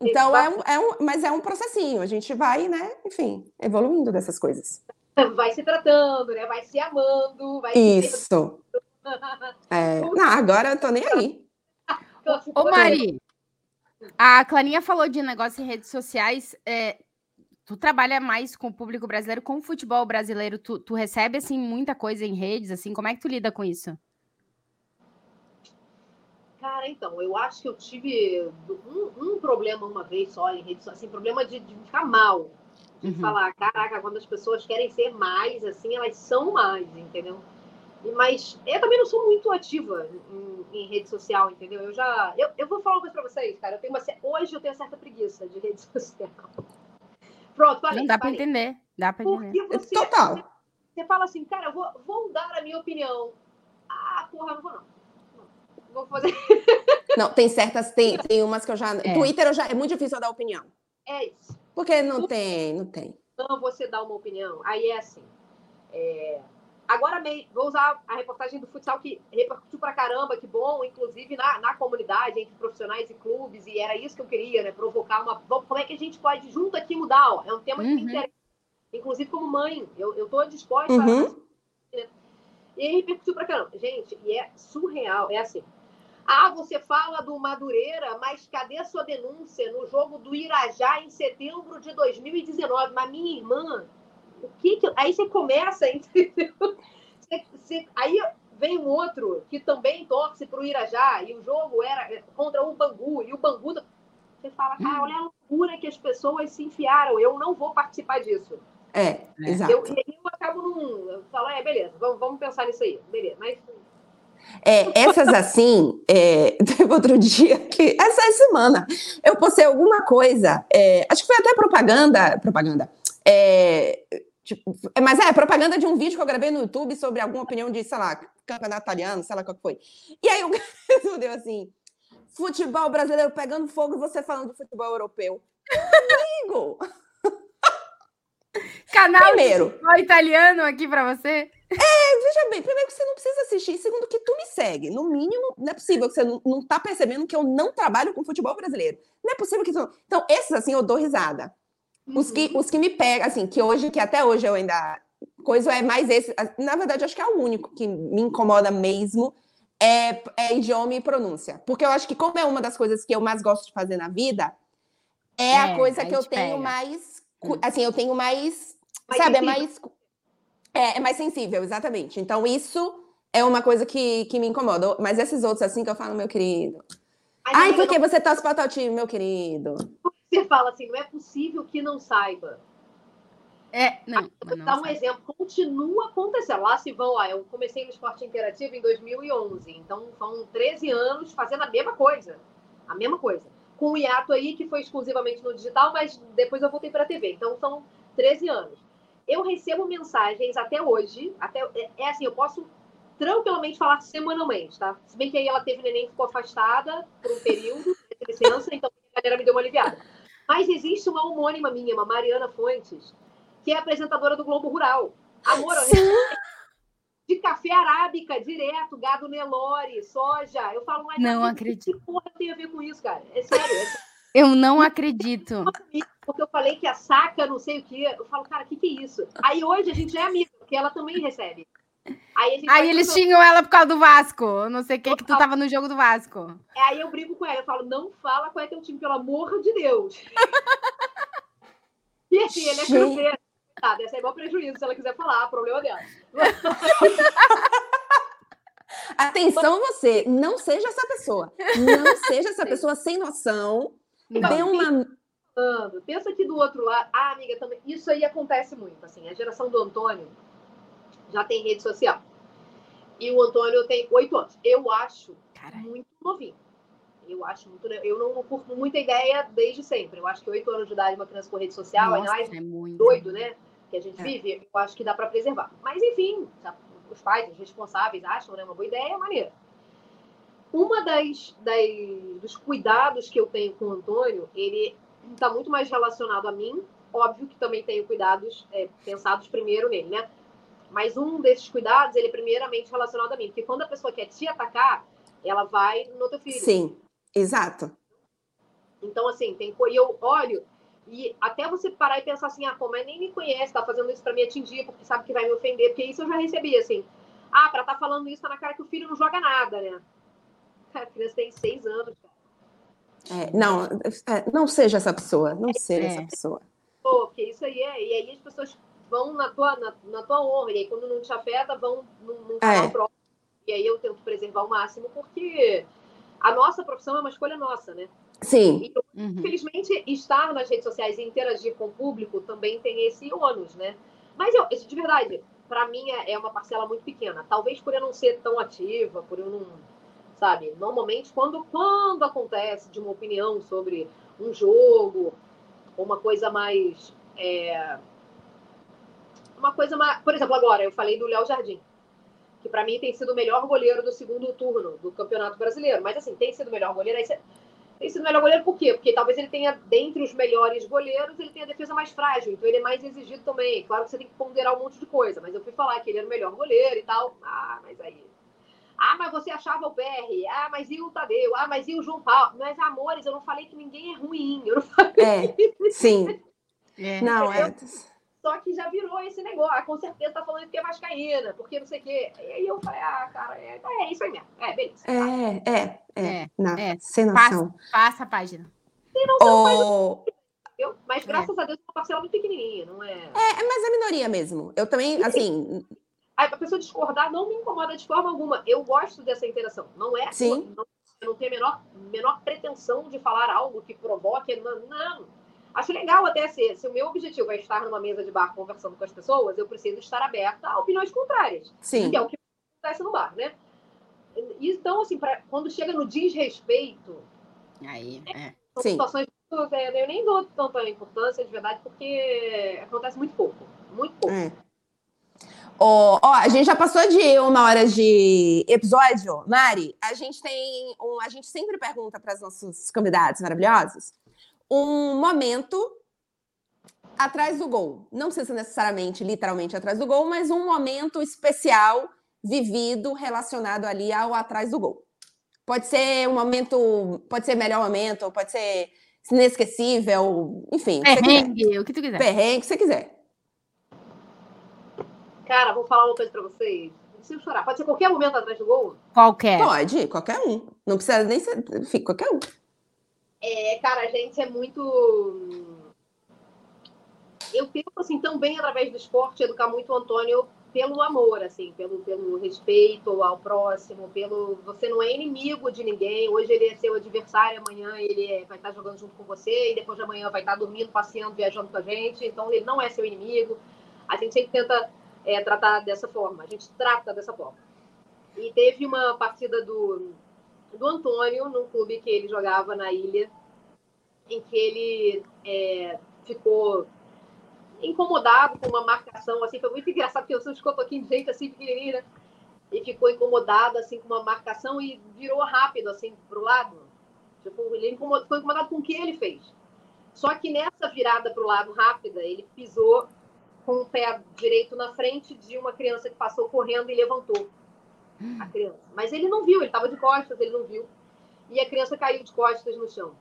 Então, é um, é um, mas é um processinho, a gente vai, né, enfim, evoluindo dessas coisas. Vai se tratando, né? Vai se amando, vai Isso. Se... [laughs] É... Não, agora eu tô nem aí. Ô, Mari, a Clarinha falou de negócio em redes sociais. É, tu trabalha mais com o público brasileiro, com o futebol brasileiro. Tu, tu recebe, assim, muita coisa em redes, assim. Como é que tu lida com isso? Cara, então, eu acho que eu tive um, um problema uma vez só em redes sociais, assim, problema de, de ficar mal. De uhum. falar, caraca, quando as pessoas querem ser mais, assim, elas são mais, entendeu? Mas eu também não sou muito ativa em, em, rede social, entendeu? Eu já. Eu, eu vou falar uma coisa pra vocês, cara. Eu tenho uma, hoje eu tenho certa preguiça de rede [laughs] social. Pronto, falei. Não dá para entender. Dá para entender. Você, Total. Você, você, fala assim, cara, eu vou, vou dar a minha opinião. Ah, porra, não vou não. Vou fazer. Não, tem certas, tem, tem umas que eu já. É. Twitter eu já, é muito difícil eu dar opinião. É isso. Porque não tem, não tem. Não, você dá uma opinião. Aí é assim. É... Agora vou usar a reportagem do futsal que repercutiu pra caramba, que bom, inclusive na, na comunidade, entre profissionais e clubes, e era isso que eu queria, né? Provocar uma. Como é que a gente pode junto aqui mudar? Ó? É um tema que uhum. me interessa. Inclusive, como mãe, eu, eu tô disposta uhum. a. E aí repercutiu pra caramba. Gente, e é surreal. É assim. Ah, você fala do Madureira, mas cadê a sua denúncia no jogo do Irajá em setembro de 2019? Mas minha irmã, o que, que... aí você começa, [laughs] entendeu? Você, você... aí vem um outro que também torce para o Irajá e o jogo era contra o Bangu e o Bangu você fala, cara, olha a loucura que as pessoas se enfiaram, eu não vou participar disso. É, exato. Eu, e aí eu acabo num. Eu falo, é, beleza, vamos, vamos pensar nisso aí, beleza. Mas é, essas assim, é, [laughs] teve outro dia que, essa semana, eu postei alguma coisa, é, acho que foi até propaganda, propaganda, é, tipo, é, mas é, propaganda de um vídeo que eu gravei no YouTube sobre alguma opinião de, sei lá, campeonato italiano, sei lá qual que foi. E aí o [laughs] respondeu assim, futebol brasileiro pegando fogo e você falando de futebol europeu. Amigo! Canal Primeiro. italiano aqui para você? É, veja bem, primeiro que você não precisa assistir, segundo que tu me segue. No mínimo, não é possível que você não, não tá percebendo que eu não trabalho com futebol brasileiro. Não é possível que tu... Então, esses assim eu dou risada. Os que, uhum. os que me pegam, assim, que hoje, que até hoje eu ainda. Coisa é mais esse. Na verdade, acho que é o único que me incomoda mesmo. É, é idioma e pronúncia. Porque eu acho que, como é uma das coisas que eu mais gosto de fazer na vida, é, é a coisa que eu tenho pega. mais. Hum. Assim, eu tenho mais. mais sabe, é mais é, é mais sensível, exatamente. Então, isso é uma coisa que, que me incomoda. Mas esses outros, assim, que eu falo, meu querido. Ai, por que não... você torce para tal time, meu querido? Você fala assim, não é possível que não saiba. É, não. Vou dar um sabe. exemplo. Continua acontecendo. Lá se vão, lá, eu comecei no esporte interativo em 2011. Então, são 13 anos fazendo a mesma coisa. A mesma coisa. Com o hiato aí, que foi exclusivamente no digital, mas depois eu voltei para a TV. Então, são 13 anos eu recebo mensagens até hoje, até é, é, assim, eu posso tranquilamente falar semanalmente, tá? Se bem que aí ela teve neném ficou afastada por um período, [laughs] licença, então a galera me deu uma aliviada. Mas existe uma homônima minha, uma Mariana Fontes, que é apresentadora do Globo Rural. Amor, de café arábica, direto, gado Nelore, soja. Eu falo, mas não acredito. Que porra tem a ver com isso, cara? É sério. É sério. Eu não acredito. Porque eu falei que a saca, não sei o quê. Eu falo, cara, o que, que é isso? Aí hoje a gente é amiga, porque ela também recebe. Aí, aí eles tinham ela por causa do Vasco. não sei o que, que tu tava no jogo do Vasco. É, aí eu brigo com ela. Eu falo, não fala qual é teu time, pelo amor de Deus. [laughs] e assim, ele é cruzeiro. Tá, deve ser igual prejuízo se ela quiser falar, problema dela. [laughs] Atenção você, não seja essa pessoa. Não seja essa pessoa sem noção não, Dê uma. Pensa que do outro lado. Ah, amiga, também. Isso aí acontece muito. Assim, a geração do Antônio já tem rede social. E o Antônio tem oito anos. Eu acho Caralho. muito novinho. Eu acho muito. Eu não curto muita ideia desde sempre. Eu acho que oito anos de idade uma criança com rede social, Nossa, mais é muito. doido, né? Que a gente É. vive, eu acho que dá para preservar. Mas enfim, os pais, os responsáveis acham, né? Uma boa ideia, é maneira. Uma das, das dos cuidados que eu tenho com o Antônio, ele está muito mais relacionado a mim. Óbvio que também tenho cuidados é, pensados primeiro nele, né? Mas um desses cuidados, ele é primeiramente relacionado a mim. Porque quando a pessoa quer te atacar, ela vai no teu filho. Sim, exato. Então, assim, tem e eu olho e até você parar e pensar assim, ah, pô, mas nem me conhece, tá fazendo isso pra me atingir, porque sabe que vai me ofender, porque isso eu já recebi, assim. Ah, pra tá falando isso, tá na cara que o filho não joga nada, né? Cara, a criança tem seis anos, cara. É, não, é, não seja essa pessoa, não seja É. essa pessoa. Pô, porque isso aí é. E aí as pessoas vão na tua, na, na tua honra, e aí quando não te afeta, vão num, num canal É. próprio. E aí eu tento preservar o máximo, porque a nossa profissão é uma escolha nossa, né? Sim, Uhum. Infelizmente, estar nas redes sociais e interagir com o público também tem esse ônus, né? Mas eu, isso de verdade, para mim é é uma parcela muito pequena. Talvez por eu não ser tão ativa, por eu não, sabe? Normalmente, quando, quando acontece de uma opinião sobre um jogo, uma coisa mais. é, uma coisa mais. Por exemplo, agora, eu falei do Léo Jardim, que para mim tem sido o melhor goleiro do segundo turno do Campeonato Brasileiro. Mas assim, tem sido o melhor goleiro. Aí você tem sido o melhor goleiro por quê? Porque talvez ele tenha, dentre os melhores goleiros, ele tenha a defesa mais frágil, então ele é mais exigido também. Claro que você tem que ponderar um monte de coisa, mas eu fui falar que ele era o melhor goleiro e tal. Ah, mas aí. Ah, mas você achava o PR. Ah, mas e o Tadeu? Ah, mas e o João Paulo? Mas, amores, eu não falei que ninguém é ruim. Eu não falei. é, sim. É. Não, é. Só que já virou esse negócio. Ah, com certeza tá falando que é vascaína, porque não sei o quê. E aí eu falei, ah, cara, é, é isso aí mesmo. É, beleza. É, é, é. É, Não, é. sem noção. Passa a página. Ô, Eu, mas graças a Deus é uma parcela muito pequenininha, não é? é, mas é minoria mesmo. Eu também, assim, a pessoa discordar não me incomoda de forma alguma. Eu gosto dessa interação. Não é. Sim. Não, eu não tenho a menor, menor pretensão de falar algo que provoque. Não. não. Acho legal até se, se o meu objetivo é estar numa mesa de bar conversando com as pessoas, eu preciso estar aberta a opiniões contrárias. sim. Que é o que acontece no bar, né? Então, assim, pra, quando chega no desrespeito, Aí, é. são Sim. situações que eu, eu nem dou tanta importância de verdade, porque acontece muito pouco. Muito pouco. É. Ó, a gente já passou de uma hora de episódio, Mari. A gente tem um, a gente sempre pergunta para os nossos convidados maravilhosos um momento atrás do gol. Não precisa necessariamente, literalmente atrás do gol, mas um momento especial vivido relacionado ali ao atrás do gol. Pode ser um momento, pode ser melhor momento, pode ser inesquecível, enfim. Perrengue, o que tu quiser. Perrengue, o que você quiser. Cara, vou falar uma coisa pra vocês. Não preciso chorar. Pode ser qualquer momento atrás do gol. Qualquer. Pode, qualquer um. Não precisa nem ser. Enfim, qualquer um. É, cara, a gente é muito. Eu tento, assim, também através do esporte, educar muito o Antônio pelo amor, assim, pelo, pelo respeito ao próximo, pelo. Você não é inimigo de ninguém. Hoje ele é seu adversário, amanhã ele é- vai estar jogando junto com você, e depois de amanhã vai estar dormindo, passeando, viajando com a gente. Então ele não é seu inimigo. A gente sempre tenta é, tratar dessa forma. A gente trata dessa forma. E teve uma partida do, do Antônio, num clube que ele jogava na ilha, em que ele é, ficou incomodado com uma marcação, assim, foi muito engraçado, porque eu sou um escotoquinho de gente assim, pequenininha, né? e ficou incomodado, assim, com uma marcação e virou rápido, assim, pro lado. Tipo, ele incomodou, ficou incomodado com o que ele fez. Só que nessa virada pro lado rápida, ele pisou com o pé direito na frente de uma criança que passou correndo e levantou a criança. Mas ele não viu, ele estava de costas, ele não viu. E a criança caiu de costas no chão.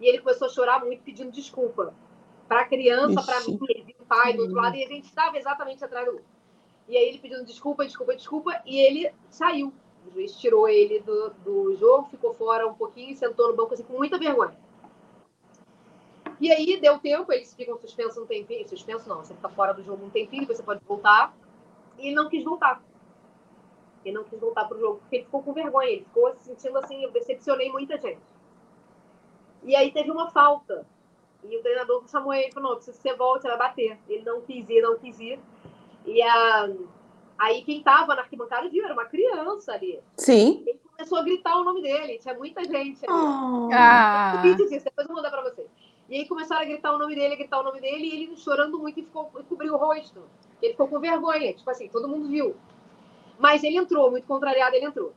E ele começou a chorar muito, pedindo desculpa. Para a criança, para mim, ele viu o pai do outro lado, e a gente estava exatamente atrás do. E aí ele pedindo desculpa, desculpa, desculpa, e ele saiu. O juiz tirou ele do, do jogo, ficou fora um pouquinho, sentou no banco assim, com muita vergonha. E aí deu tempo, eles ficam suspensos um tempinho. Suspenso não, você fica fora do jogo um tempinho, depois você pode voltar. E ele não quis voltar. Ele não quis voltar pro jogo, porque ele ficou com vergonha. Ele ficou se sentindo assim, eu decepcionei muita gente. E aí teve uma falta. E o treinador chamou ele e falou, não, se você volta, você vai bater. Ele não quis ir, não quis ir. E a... aí quem tava na arquibancada viu, era uma criança ali. Sim. Ele começou a gritar o nome dele. Tinha muita gente. ali. Oh. Ah, depois eu vou mandar pra vocês. E aí começaram a gritar o nome dele, a gritar o nome dele, e ele chorando muito e ficou, e cobriu o rosto. Ele ficou com vergonha, tipo assim, todo mundo viu. Mas ele entrou, muito contrariado, ele entrou.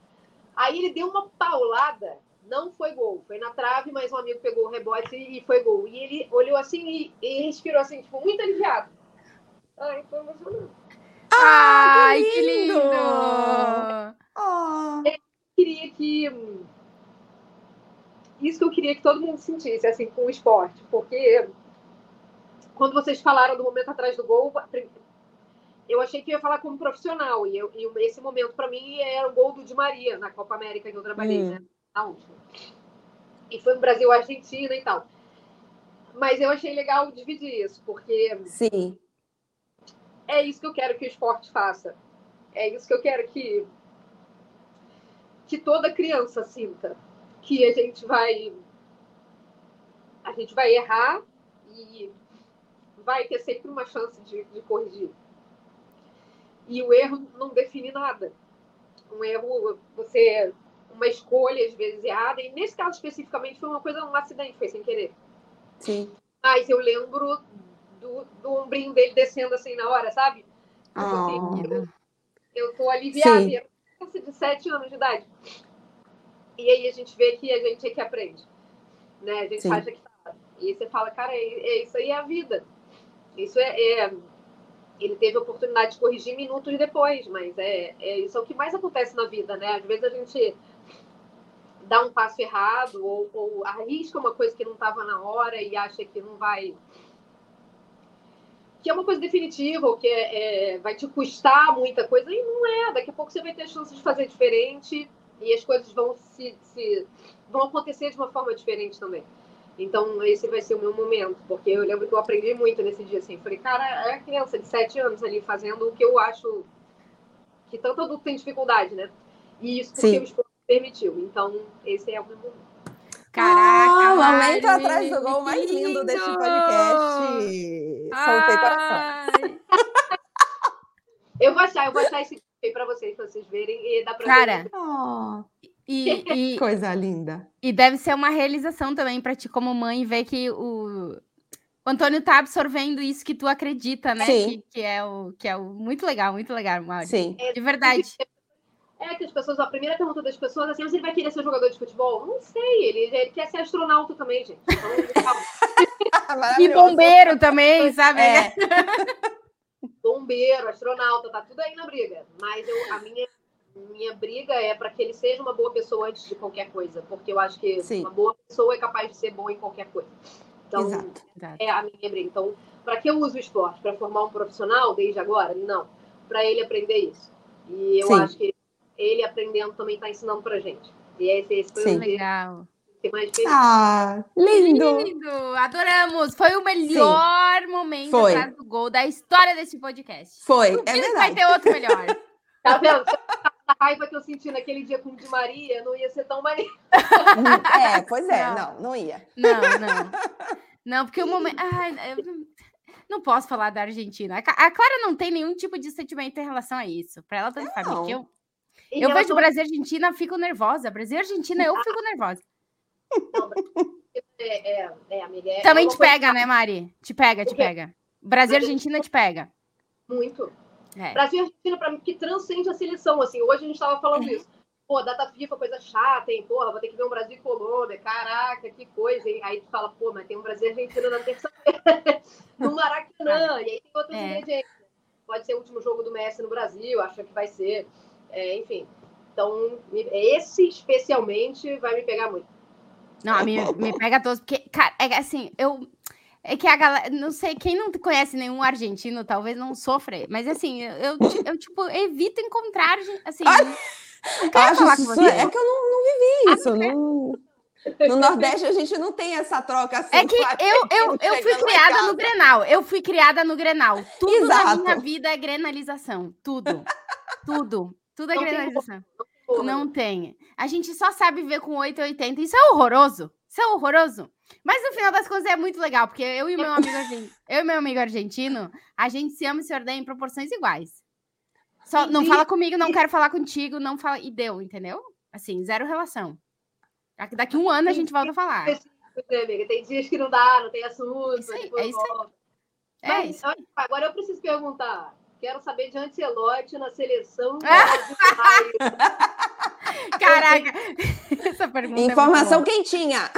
Aí ele deu uma paulada, não foi gol, foi na trave, mas um amigo pegou o rebote e foi gol. E ele olhou assim e, e respirou assim, tipo, muito aliviado. Ai, foi emocionante. Ai, que que lindo! lindo! Oh. queria que. Isso que eu queria que todo mundo sentisse, assim, com o esporte, porque quando vocês falaram do momento atrás do gol, eu achei que ia falar como profissional, e, eu, e esse momento para mim era o gol do Di Maria na Copa América que eu trabalhei, Hum. né? Na última. E foi no Brasil, Argentina e tal. Mas eu achei legal dividir isso, porque Sim. é isso que eu quero que o esporte faça. É isso que eu quero que que toda criança sinta que a gente vai a gente vai errar e vai ter sempre uma chance de, de corrigir. E o erro não define nada. Um erro, você uma escolha às vezes errada e nesse caso especificamente foi uma coisa um acidente, foi sem querer. Sim. Mas eu lembro do, do ombrinho dele descendo assim na hora, sabe? Oh. eu, eu tô aliviada. Sim. De 7 anos de idade. E aí a gente vê que a gente é que aprende. Né? A gente Sim. acha que tá. E aí você fala, cara, é, é isso aí é a vida. Isso é, é- Ele teve a oportunidade de corrigir minutos depois, mas é, é isso é o que mais acontece na vida, né? Às vezes a gente dá um passo errado ou, ou arrisca uma coisa que não estava na hora e acha que não vai que é uma coisa definitiva ou que é, é, vai te custar muita coisa e não é daqui a pouco você vai ter a chance de fazer diferente e as coisas vão se, se vão acontecer de uma forma diferente também então esse vai ser o meu momento porque eu lembro que eu aprendi muito nesse dia assim falei cara é a criança de sete anos ali fazendo o que eu acho que tanto adulto tem dificuldade né e isso porque Sim. o esporte permitiu então esse é o meu momento Caraca, Ah, o momento Mari, atrás do gol que mais lindo deste lindo! podcast. Soltei coração. Ai, eu vou achar eu vou achar esse aí para vocês pra vocês verem e dá para Cara, Oh, e, [laughs] e, coisa linda. e deve ser uma realização também pra ti, como mãe, ver que o, o Antônio tá absorvendo isso que tu acredita, né? Sim. Que, que é o que é o muito legal, muito legal, Mauro. Sim. De verdade. É que as pessoas, a primeira pergunta das pessoas é assim, mas ele vai querer ser jogador de futebol? Não sei, ele, ele quer ser astronauta também, gente. Então. [laughs] E bombeiro também, sabe? É. [laughs] bombeiro, astronauta, tá tudo aí na briga. Mas eu, a minha, minha briga é para que ele seja uma boa pessoa antes de qualquer coisa, porque eu acho que Sim. uma boa pessoa é capaz de ser boa em qualquer coisa. Então, Exato. Exato. é a minha briga. Então, para que eu use o esporte? Para formar um profissional desde agora? Não. Para ele aprender isso. E eu Sim. acho que ele aprendendo também está ensinando pra gente. E esse, esse foi Sim. o Legal. Mais. Ah, lindo. Lindo, adoramos. Foi o melhor momento Foi. atrás do gol da história desse podcast. Foi, é que vai verdade. ter outro melhor. [laughs] Tá vendo? A raiva que eu senti naquele dia com o Di Maria não ia ser tão maneiro. [laughs] É, pois é, Não. não, não ia. Não, não. [laughs] Não, porque o momento. Ai, eu não- posso falar da Argentina. A Clara não tem nenhum tipo de sentimento em relação a isso. Para ela, tanto faz. Eu, Em eu vejo Brasil e Argentina, fico nervosa. Brasil e Argentina, eu fico nervosa. É, é, é, amiga. É, Também é te coisa pega, né, Mari? Te pega, te pega. Brasil e Argentina te pega. Muito. É. Brasil e Argentina, pra mim, que transcende a seleção. Assim, hoje a gente tava falando isso. Pô, data FIFA, coisa chata, hein? Porra, vou ter que ver um Brasil e Colômbia. Caraca, que coisa, hein? Aí tu fala, pô, mas tem um Brasil e Argentina na terça-feira, [laughs] no Maracanã. E aí tem outros É. ingredientes. Pode ser o último jogo do Messi no Brasil, acho que vai ser. Enfim. Então, esse especialmente vai me pegar muito. Não, a me, me pega todos, porque, cara, é assim, eu. É que a galera, não sei, quem não conhece nenhum argentino talvez não sofre, mas assim, eu, eu, eu, tipo, evito encontrar, assim, Ai, não quero Acho falar com você. é que eu não, não vivi isso. não- No Nordeste a gente não tem essa troca assim. É que eu, eu, eu fui criada no Grenal, eu fui criada no Grenal. Tudo na Exato. minha vida é grenalização, tudo, tudo, tudo é Não tem grenalização. Porra, Não tem. A gente só sabe ver com 880. Isso é horroroso. Isso é horroroso. Mas no final das contas é muito legal, porque eu e meu [laughs] amigo argentino, eu e meu amigo argentino, a gente se ama e se odeia em proporções iguais. Só não fala comigo, não quero falar contigo, não fala e deu, entendeu? Assim, zero relação. Daqui, um ano a gente volta a falar. amiga. Tem dias que não dá, não tem assunto. Isso aí, depois é isso aí. É Mas, isso. agora eu preciso perguntar. Quero saber de Ancelotti na seleção. [laughs] Caraca, essa pergunta. é Informação boa. quentinha.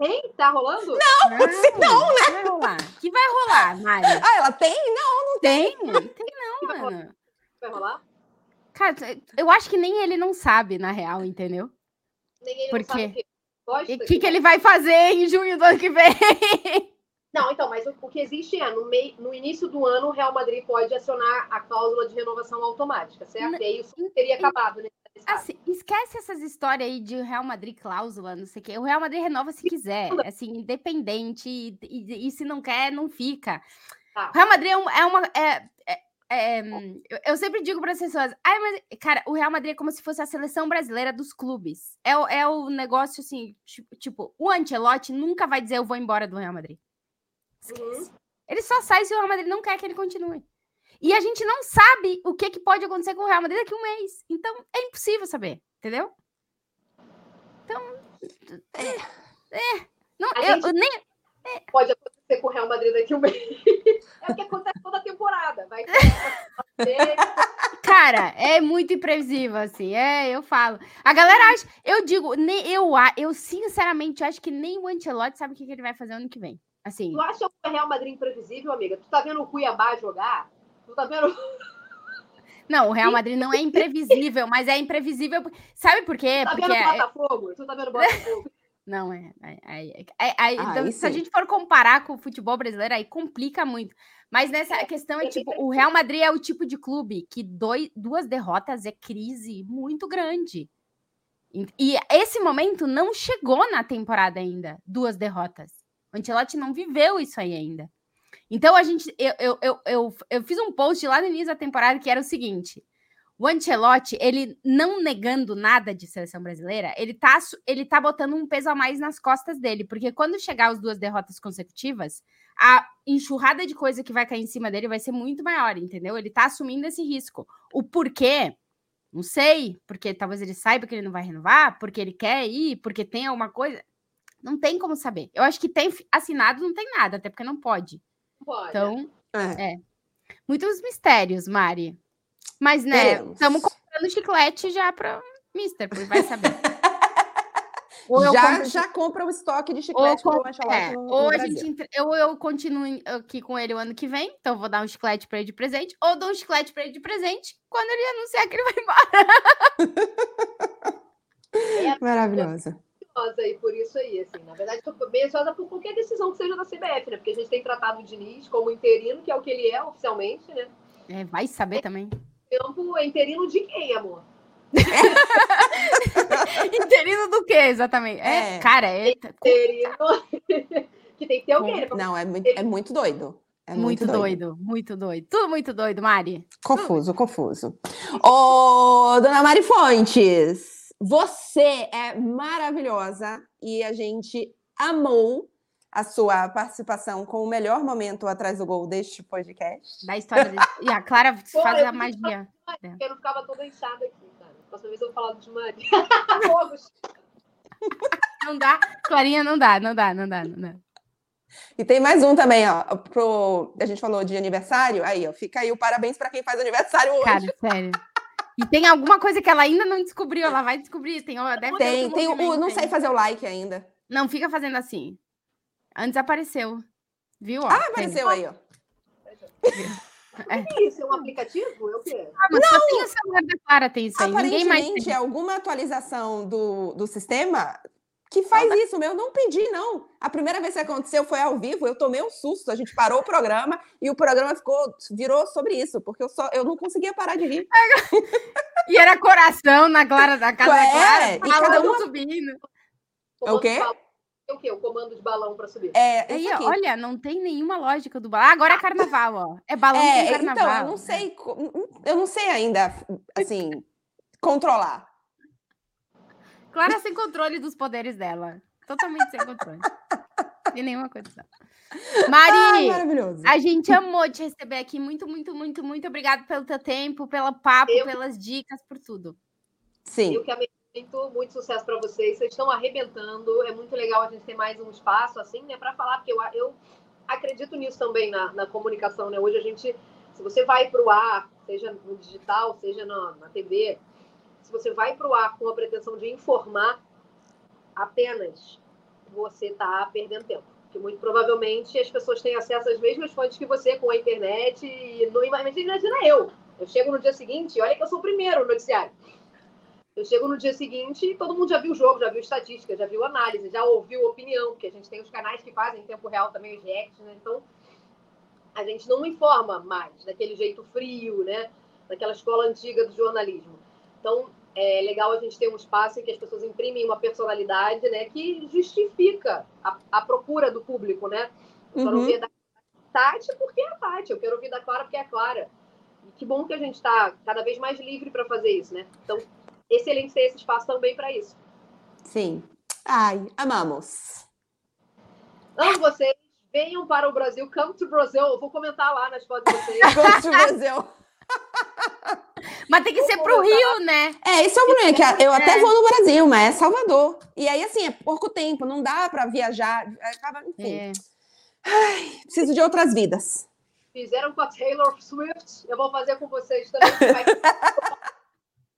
Hein? Tá rolando? Não, não, né? Que vai rolar. Que vai rolar, Mari? Ah, ela tem? Não. Tem? Tem não, mano. Vai rolar? Cara, eu acho que nem ele não sabe, na real, entendeu? Nem ele Por não sabe o quê. Gosta E o que, que ele vai fazer em junho do ano que vem? Não, então, mas o, o que existe é, no, mei, no início do ano, o Real Madrid pode acionar a cláusula de renovação automática, certo? Não, E aí isso teria acabado, né? Assim, esquece essas histórias aí de Real Madrid cláusula, não sei o quê. O Real Madrid renova se quiser, assim, independente. E, e- e se não quer, não fica. Tá. O Real Madrid é, um- é uma. é- é- é, eu, eu sempre digo para as pessoas, ai, mas, cara, o Real Madrid é como se fosse a seleção brasileira dos clubes. É, o- é o negócio assim, tipo, tipo, o Ancelotti nunca vai dizer eu vou embora do Real Madrid. Esquece. Ele só sai se o Real Madrid não quer que ele continue. E a gente não sabe o que, que pode acontecer com o Real Madrid daqui a um mês. Então, é impossível saber, entendeu? Então, é. Não, A eu, gente- eu nem, Pode acontecer com o Real Madrid daqui a um [laughs] mês. É o que acontece toda temporada. Vai. [laughs] Cara, é muito imprevisível, assim. É, eu falo. A galera acha. Eu digo, nem, eu, eu sinceramente acho que nem o Ancelotti sabe o que, que ele vai fazer ano que vem. Assim. Tu acha o Real Madrid imprevisível, amiga? Tu tá vendo o Cuiabá jogar? Tu tá vendo... [laughs] Não, o Real Madrid não é imprevisível, mas é imprevisível. Sabe por quê? Tu tá Porque. vendo o é- Botafogo? Tu tá vendo o Botafogo? [laughs] Não, é. aí- aí- aí- Ah, então, se a gente for comparar com o futebol brasileiro, aí complica muito. Mas nessa É, questão é é tipo, o Real Madrid é o tipo de clube que doi- duas derrotas é crise muito grande. E, e esse momento não chegou na temporada ainda, duas derrotas. O Ancelotti não viveu isso aí ainda. Então a gente, eu, eu, eu, eu, eu fiz um post lá no início da temporada que era o seguinte: o Ancelotti, ele não negando nada de seleção brasileira, ele tá, ele tá botando um peso a mais nas costas dele, porque quando chegar as duas derrotas consecutivas, a enxurrada de coisa que vai cair em cima dele vai ser muito maior, entendeu? Ele tá assumindo esse risco. O porquê, não sei, porque talvez ele saiba que ele não vai renovar, porque ele quer ir, porque tem alguma coisa. Não tem como saber. Eu acho que tem assinado, não tem nada, até porque não pode. Pode. Então, É. muitos mistérios, Mari. Mas, né, estamos comprando chiclete já para Mister, porque vai saber. [laughs] Ou eu Já, compro- já compra o estoque de ou, chiclete com- pro Ancelotti é, no, no ou a gente entre- ou eu continuo aqui com ele o ano que vem, então eu vou dar um chiclete para ele de presente, ou dou um chiclete para ele de presente quando ele anunciar que ele vai embora. [laughs] Maravilhosa. Ansiosa aí por isso aí, assim. Na verdade, tô bem ansiosa por qualquer decisão que seja da CBF, né? Porque a gente tem tratado o Diniz como interino, que é o que ele é oficialmente, né? É, vai saber também. Tempo é interino de quem, amor? [laughs] Interino do que, exatamente? É, É. cara, é Interino [laughs] que tem que ter alguém, né? Não, é muito, é muito doido. É muito, doido. muito doido. Tudo muito doido, Mari. Confuso, confuso. Ô, dona Mari Fontes, você é maravilhosa e a gente amou a sua participação com o melhor momento atrás do gol deste podcast. Da história dele. E a Clara Pô, [laughs] faz a magia. Porque eu não ficava toda inchada aqui, cara. Próxima vez eu vou falar de Maria. [laughs] Não dá. Clarinha, não dá, não dá, não dá, não dá. E tem mais um também, ó. Pro... A gente falou de aniversário. Aí, ó. Fica aí o parabéns para quem faz aniversário hoje. Cara, sério. E tem alguma coisa que ela ainda não descobriu, ela vai descobrir. Tem, ó, deve tem, tem o. Não sei fazer o like ainda. Não, fica fazendo assim. Antes apareceu. Viu? Ó, Ah, tem. apareceu aí, ó. Que isso? É um aplicativo? É o quê? Ah, mas só tem o celular da Clara, tem isso aí. Ninguém mais Aparentemente, tem. é alguma atualização do, do sistema que faz isso. Meu não pedi, não. A primeira vez que aconteceu foi ao vivo, eu tomei um susto. A gente parou o programa e o programa ficou, virou sobre isso, porque eu, só, eu não conseguia parar de rir. E era coração na Clara da casa É, da Clara. e Cada um subindo. É o quê? É o quê? O comando de balão para subir. É, Aí, ó, olha, não tem nenhuma lógica do balão. Ah, agora é carnaval, ó. É balão É, carnaval. então, eu não sei, eu não sei ainda, assim, controlar. Clara sem controle dos poderes dela. Totalmente sem controle. Sem nenhuma condição. Ai, Mari, maravilhoso. a gente amou te receber aqui. Muito, muito, muito, muito obrigado pelo teu tempo, pelo papo, Eu- pelas dicas, por tudo. Sim. Eu que amei muito, muito sucesso para vocês. Vocês estão arrebentando. É muito legal a gente ter mais um espaço assim, né, para falar, porque eu, eu acredito nisso também na, na comunicação, né? Hoje a gente, se você vai para o ar, seja no digital, seja na, na TV, se você vai para o ar com a pretensão de informar apenas, você está perdendo tempo. Porque muito provavelmente as pessoas têm acesso às mesmas fontes que você com a internet e não imagina eu. Eu chego no dia seguinte, olha que eu sou o primeiro no noticiário. Eu chego no dia seguinte e todo mundo já viu o jogo, já viu estatística, já viu análise, já ouviu opinião, porque a gente tem os canais que fazem em tempo real também os reacts, né? Então, a gente não informa mais daquele jeito frio, né? Daquela escola antiga do jornalismo. Então, é legal a gente ter um espaço em que as pessoas imprimem uma personalidade, né? Que justifica a, a procura do público, né? Eu uhum. ouvir da Tati porque é a Tati, eu quero ouvir da Clara porque é a Clara. E que bom que a gente está cada vez mais livre para fazer isso, né? Então, excelente ter esse espaço também para isso. Sim. Ai, amamos. Amo vocês. Venham para o Brasil. Come to Brazil. Eu vou comentar lá nas fotos de vocês. [laughs] Come to Brasil. [laughs] Mas tem que ser pro Rio, né? É, esse é o problema, que eu até é. vou no Brasil, mas é Salvador. E aí, assim, é pouco tempo, não dá para viajar. Acaba, enfim. É. Ai, preciso de outras vidas. Fizeram com a Taylor Swift, eu vou fazer com vocês também.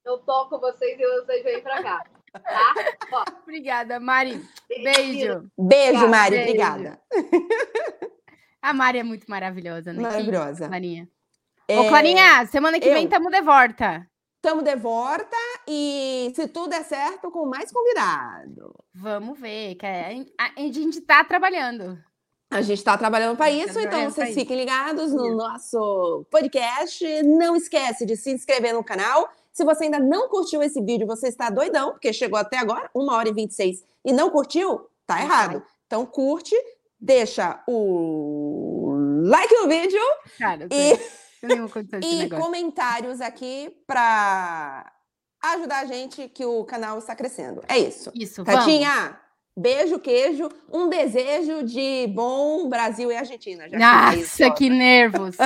eu toco vocês e vocês vêm pra cá. Tá? Ó. Obrigada, Mari. Beijo. Beijo, Mari. Beijo. Obrigada. A Mari é muito maravilhosa, né? Maravilhosa. Clarinha. É... Ô, Clarinha, semana que eu... vem estamos de volta. Estamos de volta e se tudo der certo, com mais convidado. Vamos ver, que a, a gente está trabalhando. A gente está trabalhando para isso, tá então vocês fiquem ligados no nosso podcast. Não esquece de se inscrever no canal se você ainda não curtiu esse vídeo, você está doidão, porque chegou até agora, 1 hora e 26, e não curtiu, tá errado. Então curte, deixa o like no vídeo Cara, e, e comentários aqui para ajudar a gente que o canal está crescendo. É isso. Isso, Tatinha, vamos. beijo, queijo, um desejo de bom Brasil e Argentina. Nossa, que nervos.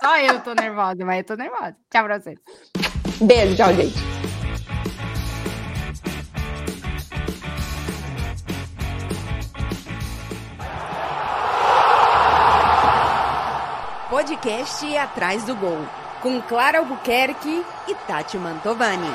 Só eu tô nervosa, mas eu tô nervosa. Tchau pra vocês. Beijo, tchau, gente. Podcast Atrás do Gol, com Clara Albuquerque e Tati Mantovani.